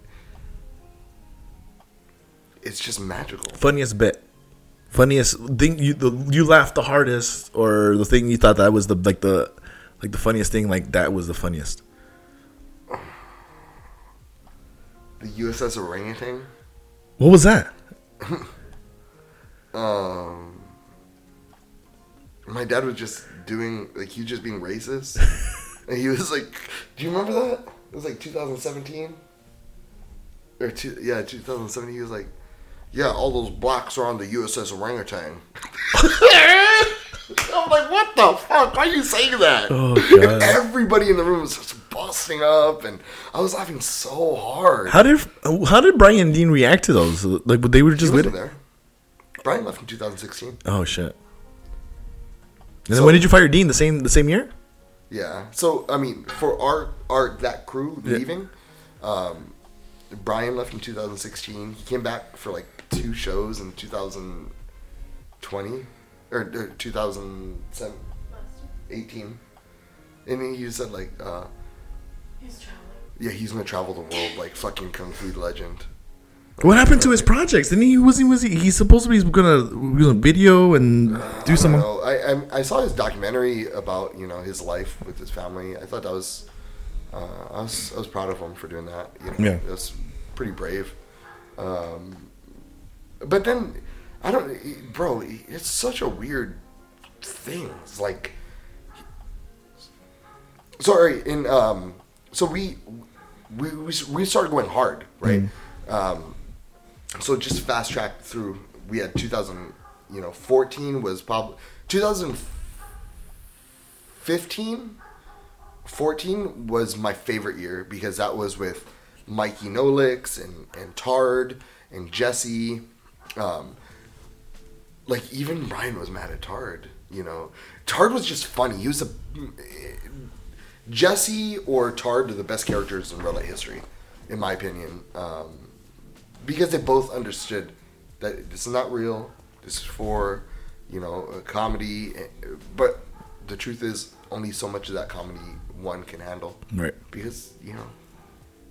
B: it's just magical.
A: Funniest bit. Funniest thing you the, you laughed the hardest, or the thing you thought that was the like the like the funniest thing. Like that was the funniest.
B: The USS orangutan.
A: What was that?
B: Um, my dad was just doing like he was just being racist, and he was like, "Do you remember that? It was like 2017 or two, yeah, 2017." He was like, "Yeah, all those blacks are on the USS Orangutan." I'm like, "What the fuck? Why are you saying that?"
A: Oh, God.
B: Everybody in the room was just busting up, and I was laughing so hard.
A: How did how did Brian Dean react to those? Like they were just
B: wasn't there. Brian left in 2016.
A: Oh shit. And then
B: So-
A: when did you fire Dean? The same the same year?
B: Yeah. So I mean, for our our that crew
A: Yeah.
B: leaving, um, Brian left in 2016. He came back for like two shows in 2020 or, or 2018, and then he said like, uh,
C: He's traveling.
B: yeah, he's gonna travel the world like fucking kung fu legend.
A: What happened to his projects? Didn't he was he was he he's supposed to be gonna, gonna video and do
B: I
A: some
B: don't know. I, I I saw his documentary about you know his life with his family. I thought that was uh, I was I was proud of him for doing that. You know,
A: Yeah.
B: it was pretty brave. Um, but then I don't, bro. It's such a weird thing. It's like sorry in um so we we we, we started going hard right? Um so just fast track through we had 2000 you know 14 was probably 2015 14 was my favorite year because that was with Mikey Nolix and and Tard and Jesse. Um like even Brian was mad at Tard you know? Tard was just funny. He was a Jesse or Tard are the best characters in Red Light history, in my opinion, um, because they both understood that this is not real. This is for, you know, a comedy. But the truth is, only so much of that comedy one can handle,
A: Right.
B: because you know,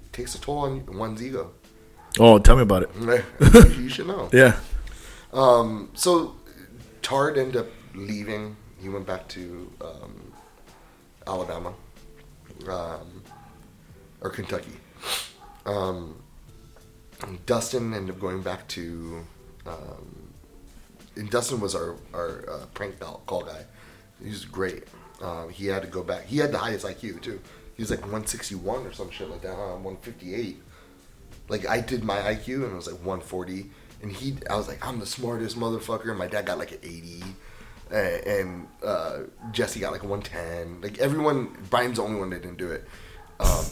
B: it takes a toll on one's ego.
A: Oh, tell me about it.
B: you should know.
A: Yeah.
B: Um, so Tard ended up leaving. He went back to um, Alabama um, or Kentucky. Um, Dustin ended up going back to. Um, and Dustin was our our uh, prank call, guy. He was great. Um, he had to go back. He had the highest IQ too. He was like 161 or some shit like that. Uh, 158 like I did my IQ and it was like 140, and he, I was like, I'm the smartest motherfucker. And my dad got like an 80, uh, and uh, Jesse got like 110. Like everyone, Brian's the only one that didn't do it. Um,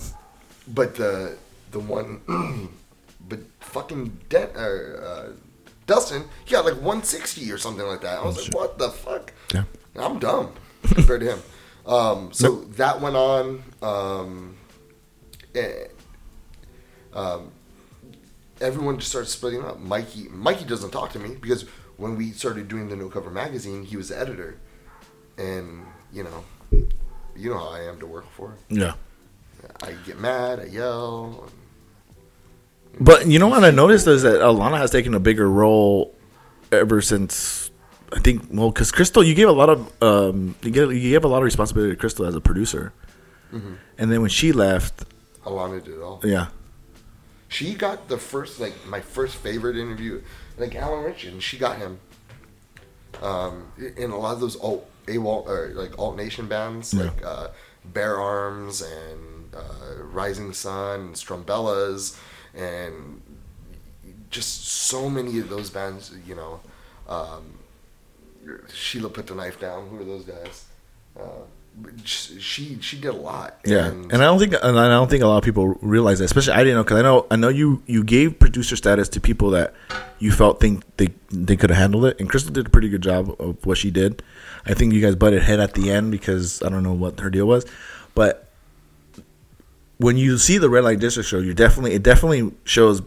B: but the the one, but fucking De- uh, uh, Dustin, he got like 160 or something like that. I was like, what the fuck?
A: Yeah.
B: I'm dumb compared to him. Um, so that went on. Um, eh, um, everyone just starts splitting up. Mikey, Mikey doesn't talk to me because when we started doing the No Cover magazine, he was the editor, and you know, you know how I am to work for.
A: Yeah.
B: I get mad, I yell.
A: But you know what I noticed is that Alana has taken a bigger role ever since I think well because Crystal you gave a lot of um you gave, you gave a lot of responsibility to Crystal as a producer, and then when she left,
B: Alana did it all.
A: yeah,
B: She got the first, like, my first favorite interview, like Alan Rich, and she got him. Um, in a lot of those alt, AWOL, or like alt nation bands,
A: Yeah.
B: like uh, Bare Arms and uh, Rising Sun and Strumbellas, and just so many of those bands, you know. Um, Sheila put the knife down. Who are those guys? Uh, she she did a lot.
A: yeah, and, I don't think and I don't think a lot of people realize that. Especially I didn't know because I know I know you you gave producer status to people that you felt think they they could have handled it, and Crystal did a pretty good job of what she did. I think you guys butted head at the end because I don't know what her deal was, but when you see the red light district show, you definitely it definitely shows.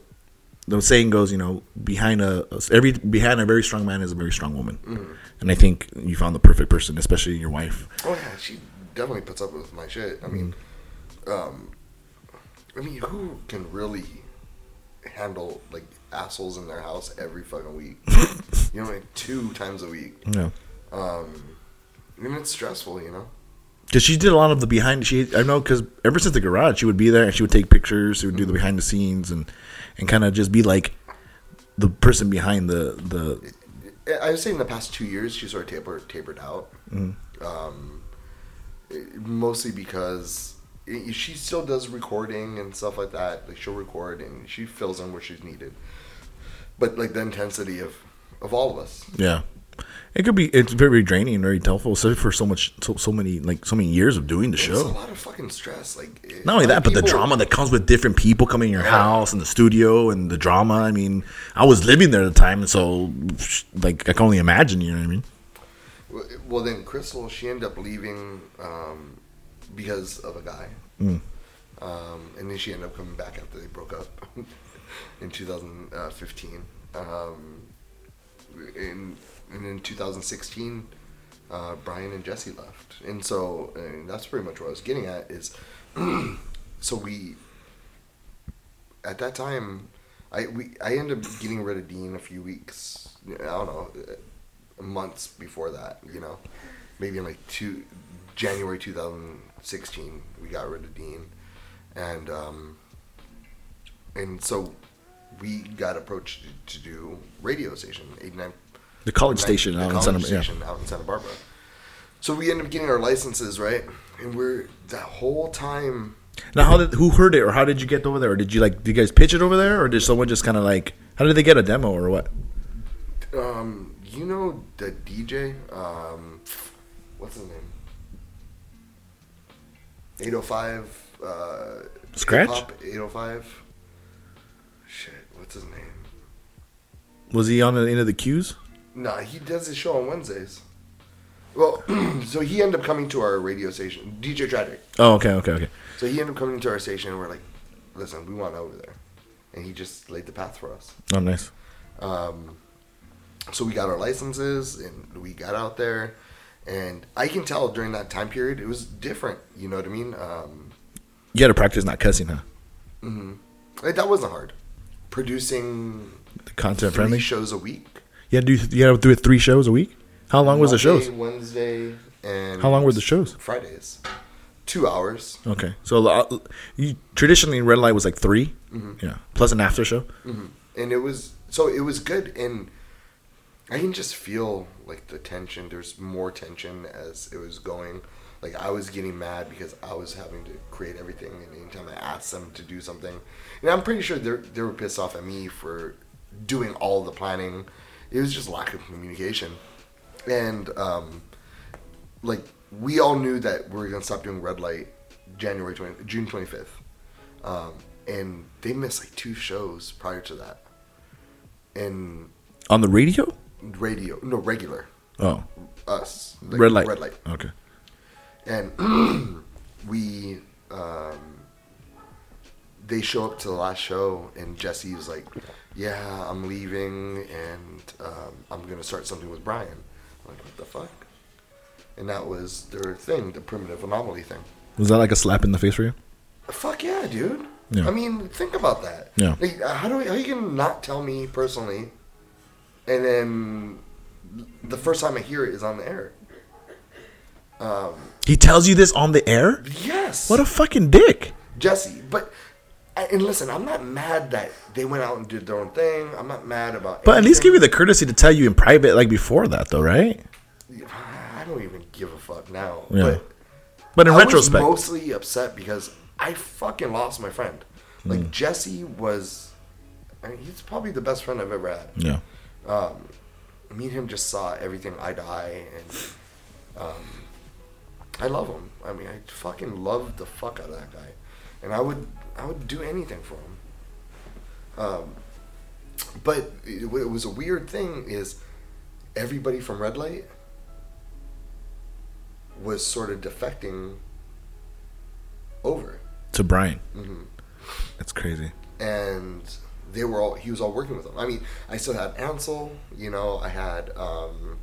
A: The saying goes, you know, behind a every behind a very strong man is a very strong woman, mm-hmm. And I think you found the perfect person, especially your wife.
B: Oh yeah, she definitely puts up with my shit. I mean, um, I mean, who can really handle like assholes in their house every fucking week? you know, like two times a week.
A: Yeah.
B: Um, mean, it's stressful, you know.
A: Because she did a lot of the behind. She I know because ever since the garage, she would be there and she would take pictures. She would do the behind the scenes and and kind of just be like the person behind the the
B: I would say in the past two years, she sort of tapered tapered out.
A: Mm-hmm.
B: Um, mostly because i she still does recording and stuff like that. Like she'll record and she fills in where she's needed. But like the intensity of of all of us,
A: Yeah. It could be. It's very draining, and very tough, especially for so much, so, so many, like so many years of doing the show.
B: it's a lot of fucking stress. Like
A: Not only that, but the drama that comes with different people coming in your house and the studio and the drama. I mean, I was living there at the time, and so like I can only imagine. You know what I mean?
B: Well, then Crystal, she ended up leaving um, because of a guy,
A: Mm.
B: um, and then she ended up coming back after they broke up in 2015. Um, in and in 2016, uh, Brian and Jesse left, and so and that's pretty much what I was getting at is, so we at that time, I we I ended up getting rid of Dean a few weeks. I don't know, uh, months before that. You know, maybe in like two January 2016, we got rid of Dean, and um, and so we got approached to do radio station 89
A: The college station
B: the
A: out in
B: college
A: Santa yeah.
B: station out in Santa Barbara. So we ended up getting our licenses, right? And we're that whole time.
A: Now, how did who heard it, or how did you get over there, or did you like did you guys pitch it over there, or did someone just kind of like how did they get a demo or what?
B: Um, you know the DJ. Um, what's his name? Eight oh five. Uh,
A: Scratch?
B: Eight oh five. Shit, what's his name?
A: Was he on the end of the queues?
B: Nah, he does his show on Wednesdays. Well, so he ended up coming to our radio station, DJ Tragic.
A: Oh, okay, okay, okay.
B: So he ended up coming to our station, and we're like, "Listen, we want over there," and he just laid the path for us.
A: Oh, nice.
B: Um, so we got our licenses, and we got out there, and I can tell during that time period it was different. You know what I mean? Um,
A: You got to practice not cussing, huh?
B: like, that wasn't hard. Producing
A: The content
B: three
A: friendly.
B: shows a week.
A: You had to do. You had to do it three shows a week. How long was the
B: Monday,
A: shows?
B: Wednesday, and
A: How long were the shows?
B: Fridays. Two hours.
A: Okay, so uh, you traditionally red light was like 3
B: Mm-hmm.
A: Yeah, plus an after show.
B: and it was so it was good and i can just feel like the tension there's more tension as it was going like i was getting mad because i was having to create everything and anytime i asked them to do something and i'm pretty sure they're, they were pissed off at me for doing all the planning. It was just lack of communication. And um, like we all knew that we were gonna stop doing red light january 20 june 25th um, and they missed like two shows prior to that. And
A: On the radio?
B: radio no regular.
A: Oh,
B: us like,
A: red light.
B: red light.
A: Okay.
B: And we um, they show up to the last show and jesse was like yeah i'm leaving and um, i'm gonna start something with brian I'm like what the fuck and that was their thing the primitive anomaly thing
A: Was that like a slap in the face for you?
B: Fuck yeah, dude.
A: Yeah.
B: I mean, think about that.
A: Yeah.
B: Like, uh, how do we, how you gonna not tell me personally, and then the first time I hear it is on the air? Um,
A: He tells you this on the air?
B: yes.
A: What a fucking dick.
B: Jesse, but and listen, I'm not mad that they went out and did their own thing. I'm not mad about.
A: But at least give
B: anything.
A: you the courtesy to tell you in private, like before that, though, right?
B: I don't even give a fuck now.
A: Yeah.
B: But
A: But in
B: I
A: retrospect,
B: was mostly upset because I fucking lost my friend. Like
A: Hmm.
B: Jesse was, I mean, he's probably the best friend I've ever had.
A: yeah.
B: Um, me and him just saw everything eye to eye, and um, I love him. I mean, I fucking love the fuck out of that guy, and I would I would do anything for him. Um, but it, it was a weird thing is everybody from Red Light was sort of defecting over
A: To Brian.
B: Mm-hmm.
A: That's crazy.
B: and they were all he was all working with them. I mean, I still had Ansel, you know, I had um,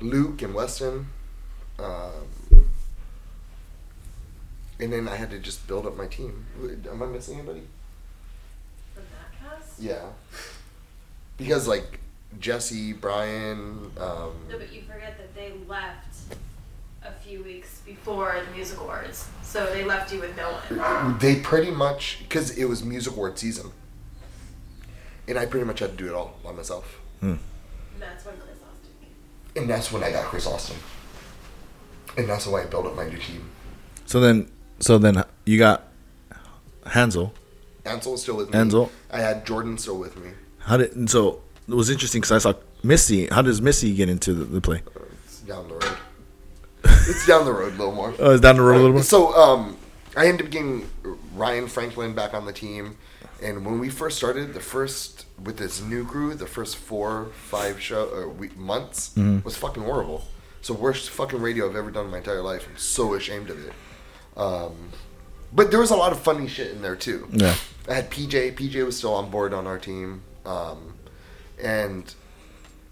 B: Luke and Weston, um, and then I had to just build up my team. Am I missing anybody?
C: From that cast?
B: Yeah, because like Jesse, Brian, um,
C: No, but you forget that they left a few weeks before the music awards. So they left you with no one.
B: they pretty much because it was music award season, and I pretty much had to do it all by myself.
C: And That's when Chris Austin came.
B: And that's when I got Chris Austin. And that's why I built up my new team.
A: So then, so then you got Hansel.
B: Ansel was still with me.
A: Ansel.
B: I had Jordan still with me.
A: How did and so it was interesting because I saw Missy. How does Missy get into the, the play?
B: It's down the road. it's down the road a little more.
A: Oh, it's down the road a little bit.
B: So um, I ended up getting Ryan Franklin back on the team, and when we first started, the first with this new crew, the first four, five show or week, months
A: Mm-hmm.
B: was fucking horrible. So worst fucking radio I've ever done in my entire life. I'm so ashamed of it. Um, but there was a lot of funny shit in there too.
A: Yeah.
B: I had PJ. PJ was still on board on our team, um, and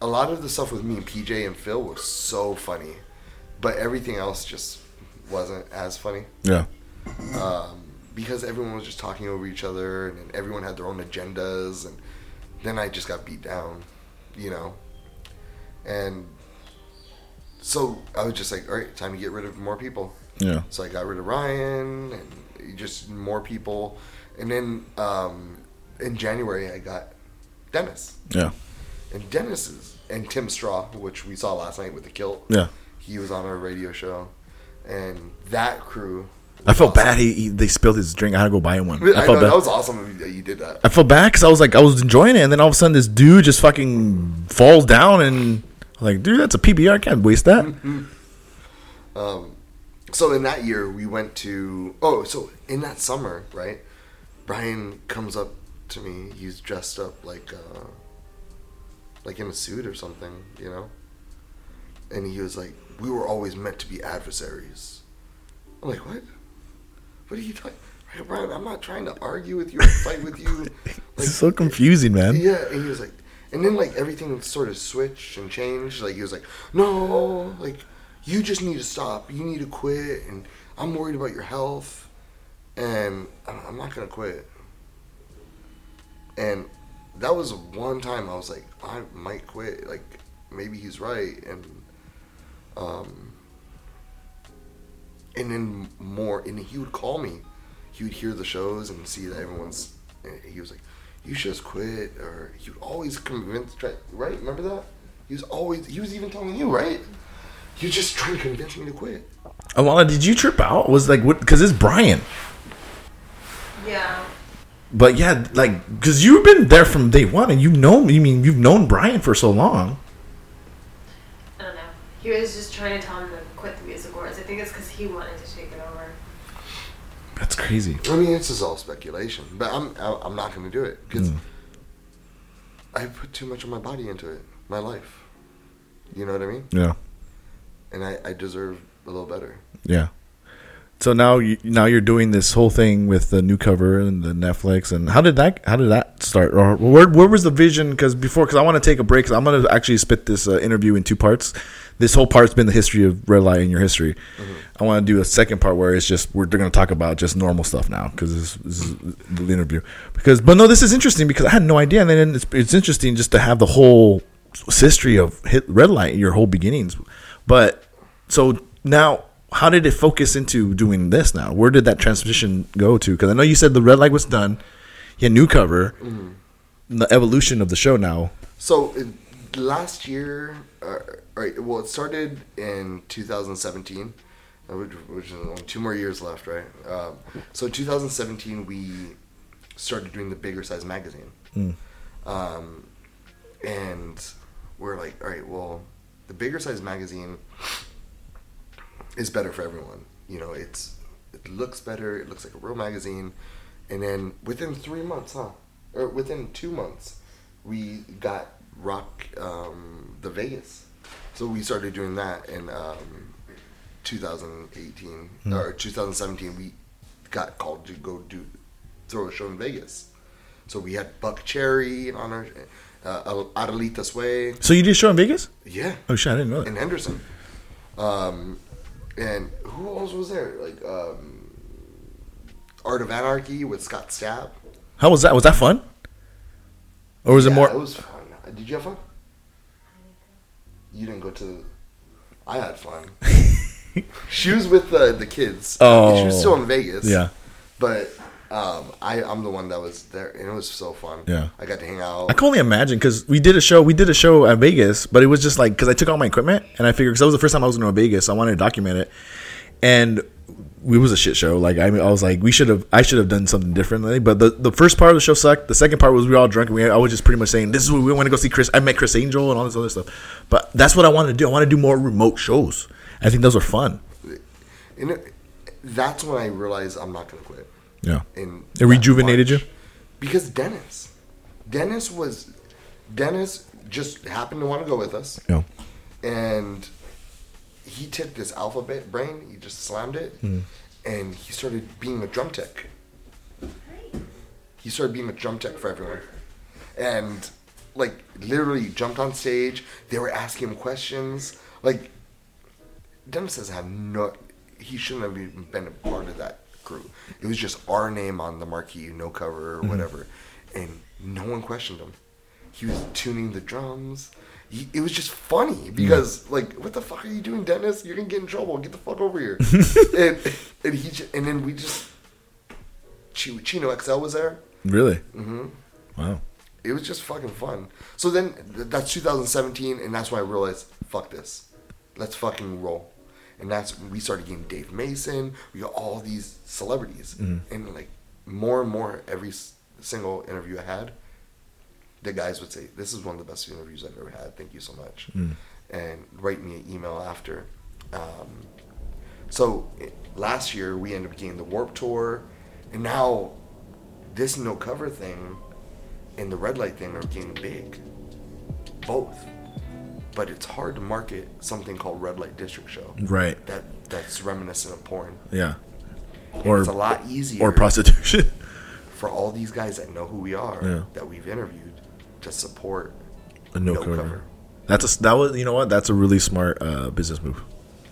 B: a lot of the stuff with me and PJ and Phil was so funny, but everything else just wasn't as funny
A: Yeah.
B: because everyone was just talking over each other and everyone had their own agendas and then I just got beat down, you know. And so I was just like, all right, time to get rid of more people.
A: Yeah.
B: So I got rid of Ryan and just more people. And then um, in January, I got Dennis.
A: Yeah.
B: And Dennis is, and Tim Straw, which we saw last night with the kilt.
A: Yeah.
B: He was on our radio show. And that crew.
A: I felt
B: awesome.
A: bad. He, he they spilled his drink. I had to go buy him one.
B: I,
A: I
B: know,
A: felt bad.
B: that was awesome you that you did that.
A: I felt bad because I was like I was enjoying it, and then all of a sudden this dude just fucking falls down, and like, dude, that's a PBR. I can't waste that.
B: Um, So in that year, we went to. Oh, so in that summer, right? Brian comes up to me. He's dressed up like, uh, like in a suit or something, you know. And he was like, "We were always meant to be adversaries." I'm like, "What? What are you talking?" Brian, I'm not trying to argue with you or fight with you. Like,
A: It's so confusing, man.
B: yeah, and he was like, and then like everything sort of switched and changed. Like he was like, no, like you just need to stop. You need to quit, and I'm worried about your health, and I'm, not gonna quit. And that was one time I was like, I might quit. Like maybe he's right, and um, and then more, and he would call me. He would hear the shows and see that everyone's. and He was like, "You should just quit," or he would always convince. Right? Remember that? He was always. He was even telling you, right? He was just trying to convince me to quit.
A: Alana, did you trip out? Was like what? Because it's Brian.
C: Yeah.
A: But yeah, like because you've been there from day one, and you've known. You mean you've known Brian for so long?
C: I don't know. He was just trying to tell him to quit the music awards. I think it's because he wanted to take it over.
A: That's crazy.
B: I mean, this is all speculation, but I'm I'm not going to do it because I put too much of my body into it, my life. You know what I mean?
A: Yeah,
B: And I, I deserve a little better.
A: yeah. So now you now you're doing this whole thing with the new cover and the Netflix, and how did that how did that start? Or where where was the vision? Because before, because I want to take a break. Because I'm going to actually split this uh, interview in two parts. This whole part's been the history of Red Light in your history. I want to do a second part where it's just we're going to talk about just normal stuff now because this, this is the interview. Because but no, this is interesting because I had no idea, and then it's, it's interesting just to have the whole history of hit Red Light, your whole beginnings. But so now, how did it focus into doing this now? Where did that transition go to? Because I know you said the red light was done. You had new cover. The evolution of the show now.
B: So last year, uh, right? Well, it started in 2017, uh, which, is only two more years left, right? Um, so 2017, we started doing the bigger size magazine, um, and we're like, all right, well, the bigger size magazine is better for everyone. You know, it's it looks better. It looks like a real magazine, and then within three months, huh, or within two months, we got Rock um, the Vegas. So we started doing that in um, 2018 or 2017. We got called to go do throw a show in Vegas. So we had Buckcherry on our uh, Adelitas Way.
A: So you did a show in Vegas?
B: Yeah,
A: Oh shit, I didn't know
B: in. Henderson. Um, and who else was there? Like um, Art of Anarchy with Scott Stapp.
A: How was that? Was that fun? Or was it more?
B: It was fun. Did you have fun? You didn't go to. I had fun. she was with the the kids.
A: Oh.
B: she was still in Vegas.
A: Yeah.
B: but Um, I I'm the one that was there, and it was so fun.
A: Yeah.
B: I got to hang out.
A: I can only imagine because we did a show. We did a show at Vegas, but it was just like because I took all my equipment and I figured because that was the first time I was going to Vegas, so I wanted to document it, and it was a shit show. Like I, mean, I was like, we should have, I should have done something differently. But the, the first part of the show sucked. The second part was we were all drunk and we, I was just pretty much saying, this is what we want to go see Chris. I met Criss Angel and all this other stuff. But that's what I want to do. I want to do more remote shows. I think those are fun.
B: And it, that's when I realized I'm not going to quit.
A: Yeah.
B: and
A: It rejuvenated you?
B: because Dennis, Dennis was, Dennis just happened to want to go with us,
A: Yeah.
B: and he took this alphabet brain, he just slammed it,
A: Hmm.
B: and he started being a drum tech. He started being a drum tech for everyone, and like literally jumped on stage. They were asking him questions. Like Dennis has had no. He shouldn't have even been a part of that crew. It was just our name on the marquee, no cover or whatever, and no one questioned him. He was tuning the drums. It was just funny because, like, what the fuck are you doing, Dennis? You're gonna get in trouble. Get the fuck over here. and, and he ju- and then we just Chino, Chino XL was there.
A: Really? Mm-hmm. Wow.
B: It was just fucking fun. So then th- that's 2017, and that's when I realized, fuck this, let's fucking roll. And that's when we started getting Dave Mason. We got all these celebrities, and like more and more every s- single interview I had, the guys would say, "This is one of the best interviews I've ever had. Thank you so much," and write me an email after. Um, so it, last year we ended up getting the Warped Tour, and now this no cover thing and the red light thing are getting big. Both. But it's hard to market something called Red Light District Show.
A: Right.
B: That that's reminiscent of porn.
A: Yeah.
B: And
A: Or
B: it's a lot easier
A: or prostitution.
B: for all these guys that know who we are
A: Yeah.
B: that we've interviewed to support
A: A no,
B: No
A: cover.
B: cover.
A: That's a that was you know what that's a really smart uh, business move.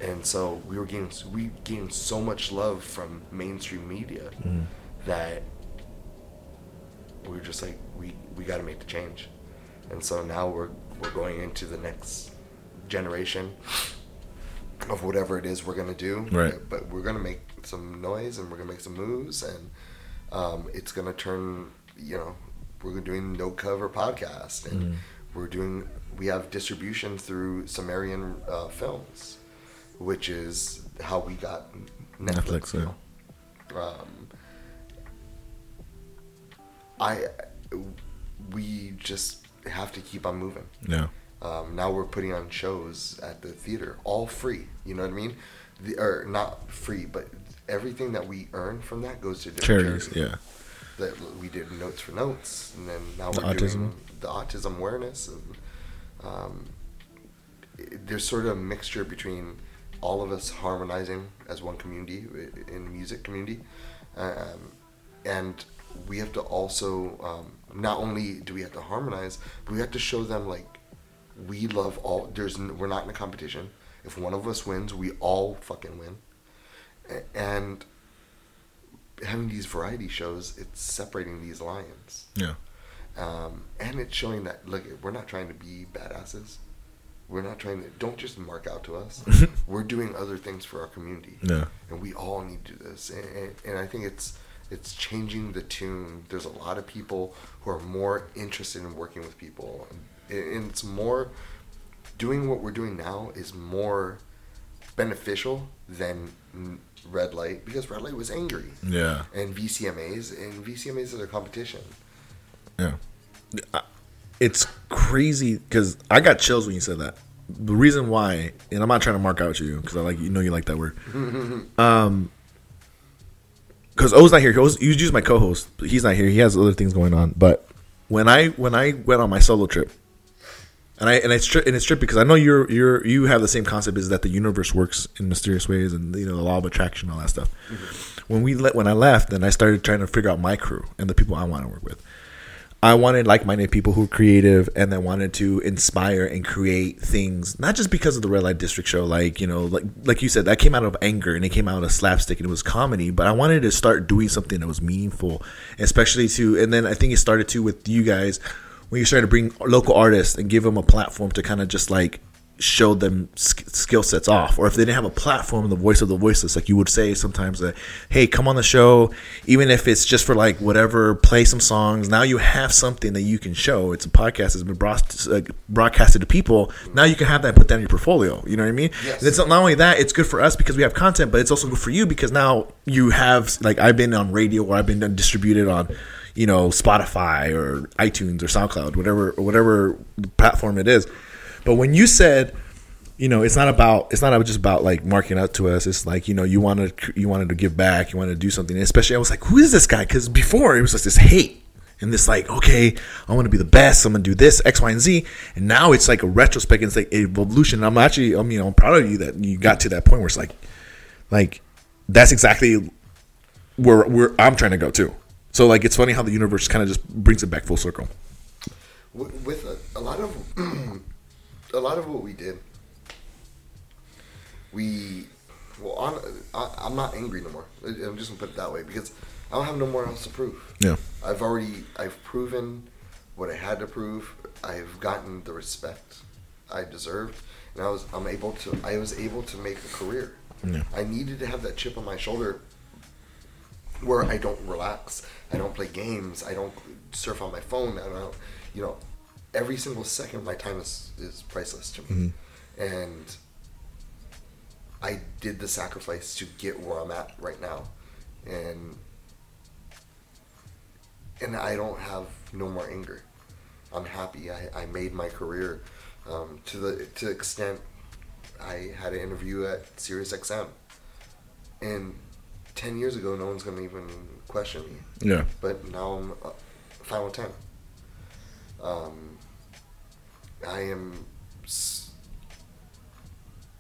B: and so we were getting we gained so much love from mainstream media
A: Mm-hmm.
B: that we were just like we we got to make the change and so now we're we're going into the next generation of whatever it is we're gonna do
A: Right.
B: but we're gonna make some noise and we're gonna make some moves and um, it's gonna turn you know we're doing no cover podcast and
A: Mm-hmm.
B: we're doing we have distribution through Sumerian uh, Films which is how we got Netflix.
A: Netflix,
B: know? um, I we just have to keep on moving.
A: Yeah.
B: Um, now we're putting on shows at the theater, all free. You know what I mean? The, or not free, but everything that we earn from that goes to different
A: Charities. Yeah.
B: That we did notes for notes, and then now
A: The
B: we're
A: autism.
B: doing the autism awareness, and um, it- there's sort of a mixture between all of us harmonizing as one community in the music community, um, and we have to also um, not only do we have to harmonize, but we have to show them like we love all. There's we're not in a competition. If one of us wins, we all fucking win, and having these variety shows, it's separating these lions.
A: Yeah.
B: Um, and it's showing that look, we're not trying to be badasses. We're not trying to. Don't just mark out to us. we're doing other things for our community,
A: Yeah.
B: and we all need to do this. And, and, and I think it's it's changing the tune. There's a lot of people who are more interested in working with people, and, and it's more doing what we're doing now is more beneficial than red light because red light was angry
A: Yeah.
B: and VCMAs and VCMAs is a competition.
A: Yeah. It's crazy because I got chills when you said that. The reason why, and I'm not trying to mark out you because I like you know you like that word. Um, because O's not here. O's, you use my co-host. He's not here. He has other things going on. But when I when I went on my solo trip, and I and it's tri- and it's trippy because I know you're you're you have the same concept is that the universe works in mysterious ways and you know the law of attraction and all that stuff. Mm-hmm. When we let when I left and I started trying to figure out my crew and the people I want to work with, I wanted like-minded people who were creative and that wanted to inspire and create things, not just because of the Red Light District show. Like you know, like like you said, that came out of anger and it came out of slapstick and it was comedy. But I wanted to start doing something that was meaningful, especially to. And then I think it started to with you guys when you started to bring local artists and give them a platform to kind of just like show them skill sets off, or if they didn't have a platform, the voice of the voiceless, like you would say sometimes that, hey, come on the show, even if it's just for like whatever, play some songs. Now you have something that you can show. It's a podcast that's been broad- uh, broadcasted to people. Now you can have that, put that in your portfolio. You know what I mean?
B: Yes.
A: And it's not only that, it's good for us because we have content, but it's also good for you because now you have like I've been on radio or I've been distributed on, you know, Spotify or iTunes or SoundCloud, whatever whatever platform it is. But when you said, you know, it's not about it's not just about like marking out to us. It's like you know you wanted you wanted to give back, you wanted to do something. And especially I was like, who is this guy? Because before it was like this hate and this like, okay, I want to be the best. I'm gonna do this X, Y, and Z. And now it's like a retrospect. It's like evolution. And I'm actually, I mean, I'm proud of you that you got to that point where it's like, like that's exactly where where I'm trying to go too. So like it's funny how the universe kind of just brings it back full circle.
B: With a, a lot of a lot of what we did we well on I, i'm not angry no more i'm just gonna put it that way because i don't have no more else to prove
A: Yeah.
B: i've already i've proven what i had to prove i've gotten the respect i deserved and i was i'm able to i was able to make a career
A: Yeah.
B: i needed to have that chip on my shoulder where I don't relax, I don't play games, I don't surf on my phone, I don't, you know, every single second of my time is, is priceless to me. And I did the sacrifice to get where I'm at right now. And and I don't have no more anger. I'm happy. I, I made my career um, to the to the extent I had an interview at SiriusXM. And 10 years ago, no one's going to even question me.
A: Yeah.
B: But now I'm uh, final 10. Um, I am. S-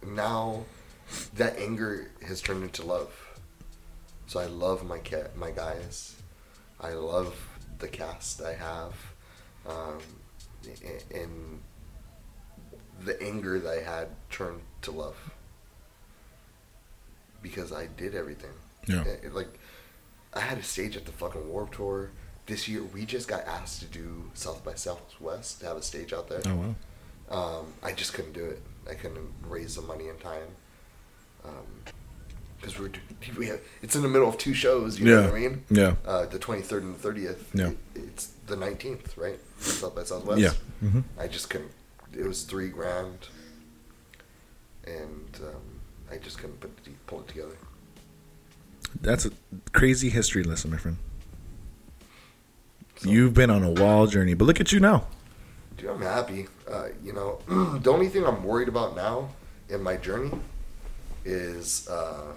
B: now that anger has turned into love. So I love my cat, my guys. I love the cast I have, um, and the anger that I had turned to love because I did everything.
A: Yeah.
B: It- it, like I had a stage at the fucking Warped Tour this year. We just got asked to do South by Southwest to have a stage out there.
A: Oh wow.
B: Um, I just couldn't do it. I couldn't raise the money in time. Because we're we have, it's in the middle of two shows. You know
A: Yeah.
B: what I mean?
A: Yeah.
B: Uh, the twenty third and the thirtieth.
A: Yeah.
B: it's the nineteenth, right? South by Southwest.
A: Yeah. hmm
B: I just couldn't. It was three grand, and um, I just couldn't put the, pull it together.
A: That's a crazy history lesson, my friend. You've been on a wild journey, but look at you now.
B: Dude, I'm happy. Uh, you know, the only thing I'm worried about now in my journey is uh,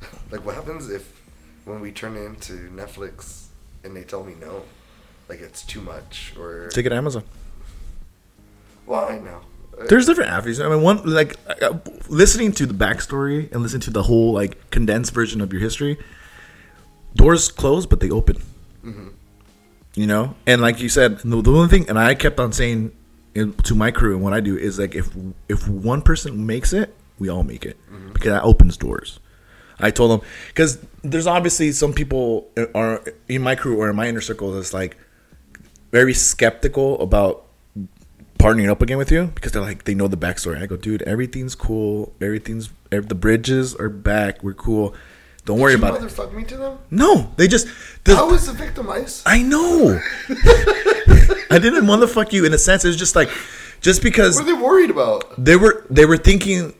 B: like what happens if when we turn into Netflix and they tell me no, like it's too much or
A: Take it to Amazon.
B: well, I know. Uh,
A: There's different avenues. I mean, one like uh, listening to the backstory and listening to the whole like condensed version of your history. Doors close, but they open. You know, and like you said, the, the one thing, and I kept on saying in, to my crew and what I do is like if if one person makes it, we all make it because that opens doors. I told them because there's obviously some people are in my crew or in my inner circle that's like very skeptical about partnering up again with you because they're like they know the backstory. I go, dude, everything's cool. Everything's ev- the bridges are back. We're cool. Don't worry
B: you
A: about it.
B: motherfuck me to them?
A: No, they just. The,
B: How was the victimized?
A: I know. I didn't motherfuck you in a sense. It was just like, just because
B: What are they worried about?
A: they were they were thinking,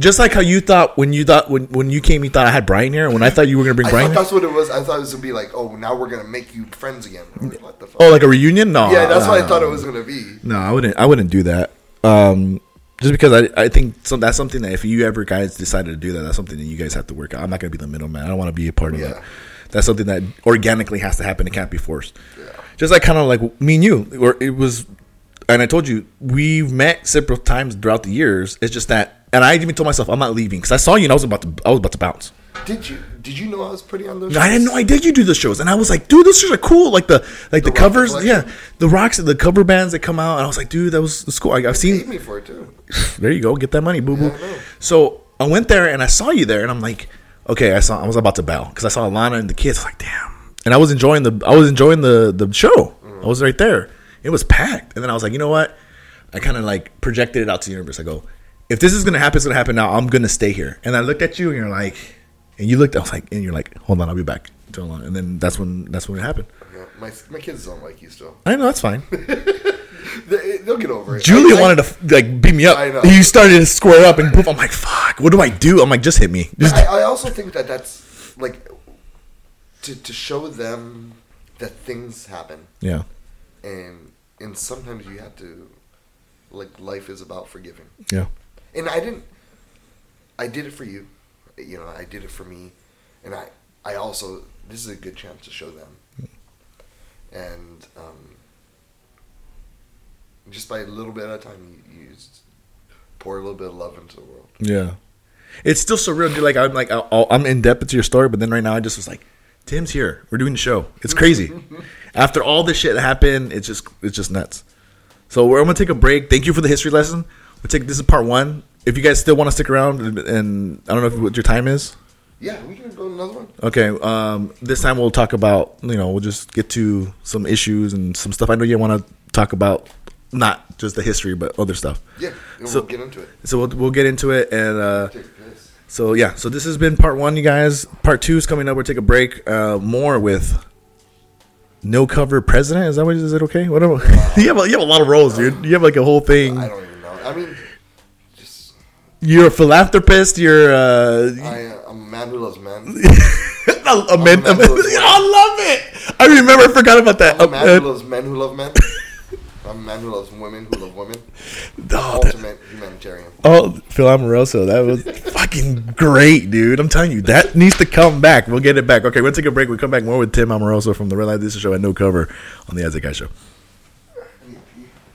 A: just like how you thought when you thought when when you came, you thought I had Brian here. When I thought you were gonna bring
B: I
A: Brian,
B: thought that's what it was. I thought it was gonna be like, oh, now we're gonna make you friends again. Like, what the fuck?
A: oh, like a reunion? No,
B: yeah, that's
A: no,
B: what I thought it was gonna be.
A: No, I wouldn't. I wouldn't do that. Um, just because I, I think so, that's something that if you ever guys decided to do that, that's something that you guys have to work out. I'm not gonna be the middleman. I don't want to be a part of
B: Yeah.
A: that. That's something that organically has to happen. It can't be forced.
B: Yeah.
A: Just like kind of like me and you, or it was, and I told you we've met several times throughout the years. It's just that, and I even told myself I'm not leaving because I saw you and I was about to, I was about to bounce.
B: Did you did you know I was pretty on those?
A: I didn't
B: shows?
A: know I did you do the shows, and I was like, dude, those shows are cool. Like the like the,
B: rock
A: covers,
B: collection?
A: yeah, the rocks, the cover bands that come out, and I was like, dude, that was, that's cool. I, I've
B: Paid
A: seen
B: me for it too.
A: there you go, get that money, boo boo.
B: Yeah,
A: so I went there and I saw you there, and I'm like, okay, I saw I was about to bail because I saw Alana and the kids. I was like, damn, and I was enjoying the I was enjoying the the show. I was right there. It was packed, and then I was like, you know what? I kind of like projected it out to the universe. I go, if this is gonna happen, it's gonna happen now. I'm gonna stay here. And I looked at you, and you're like, and you looked. I was like, and you're like, hold on, I'll be back. Hold on. And then that's when that's when it happened.
B: Yeah, my my kids don't like you still.
A: I know that's fine.
B: They, they'll get over it.
A: Julia
B: I- I-
A: wanted to like beat me up.
B: I know.
A: You started to square up, and poof, I'm like, fuck. What do I do? I'm like, just hit me. Just
B: I, I also think that that's like to to show them that things happen,
A: yeah,
B: and and sometimes you have to like life is about forgiving.
A: yeah,
B: And I didn't. I did it for you, you know. I did it for me, and I I also this is a good chance to show them, and um, just by a little bit at a time, you, you just pour a little bit of love into the world.
A: yeah. It's still surreal. Dude. Like I'm like I'll, I'm in depth into your story, but then right now I just was like, Tim's here. We're doing the show. It's crazy. After all this shit happened, it's just it's just nuts. So we're I'm gonna take a break. Thank you for the history lesson. Take this is part one. If you guys still want to stick around, and, and I don't know if, what your time is.
B: Yeah, we can go to another one.
A: Okay. Um, this time we'll talk about you know we'll just get to some issues and some stuff. I know you want to talk about not just the history but other stuff.
B: Yeah,
A: So-
B: we'll get into it.
A: So we'll we'll get into it and. Uh,
B: Take a piss.
A: so yeah, so this has been part one, you guys. Part two is coming up. We'll take a break. Uh, more with no cover president. Is that what is it? Okay, whatever. you have a, you have a lot of roles, dude. You have like a whole thing.
B: I don't even know. I mean, just
A: You're a philanthropist. You're uh,
B: I, uh, I'm a man who loves men.
A: a man.
B: man who loves women.
A: I love it. I remember. I forgot about that.
B: I'm a man
A: Uh,
B: who loves men who love men. I'm a man who loves women who love women.
A: oh, that-
B: humanitarian.
A: Oh, Phil Amoroso, that was fucking great, dude. I'm telling you, that needs to come back. We'll get it back. Okay, we'll take a break. We'll come back more with Tim Amoroso from the Red Light District Show at No Cover on the Isaac Guy Show.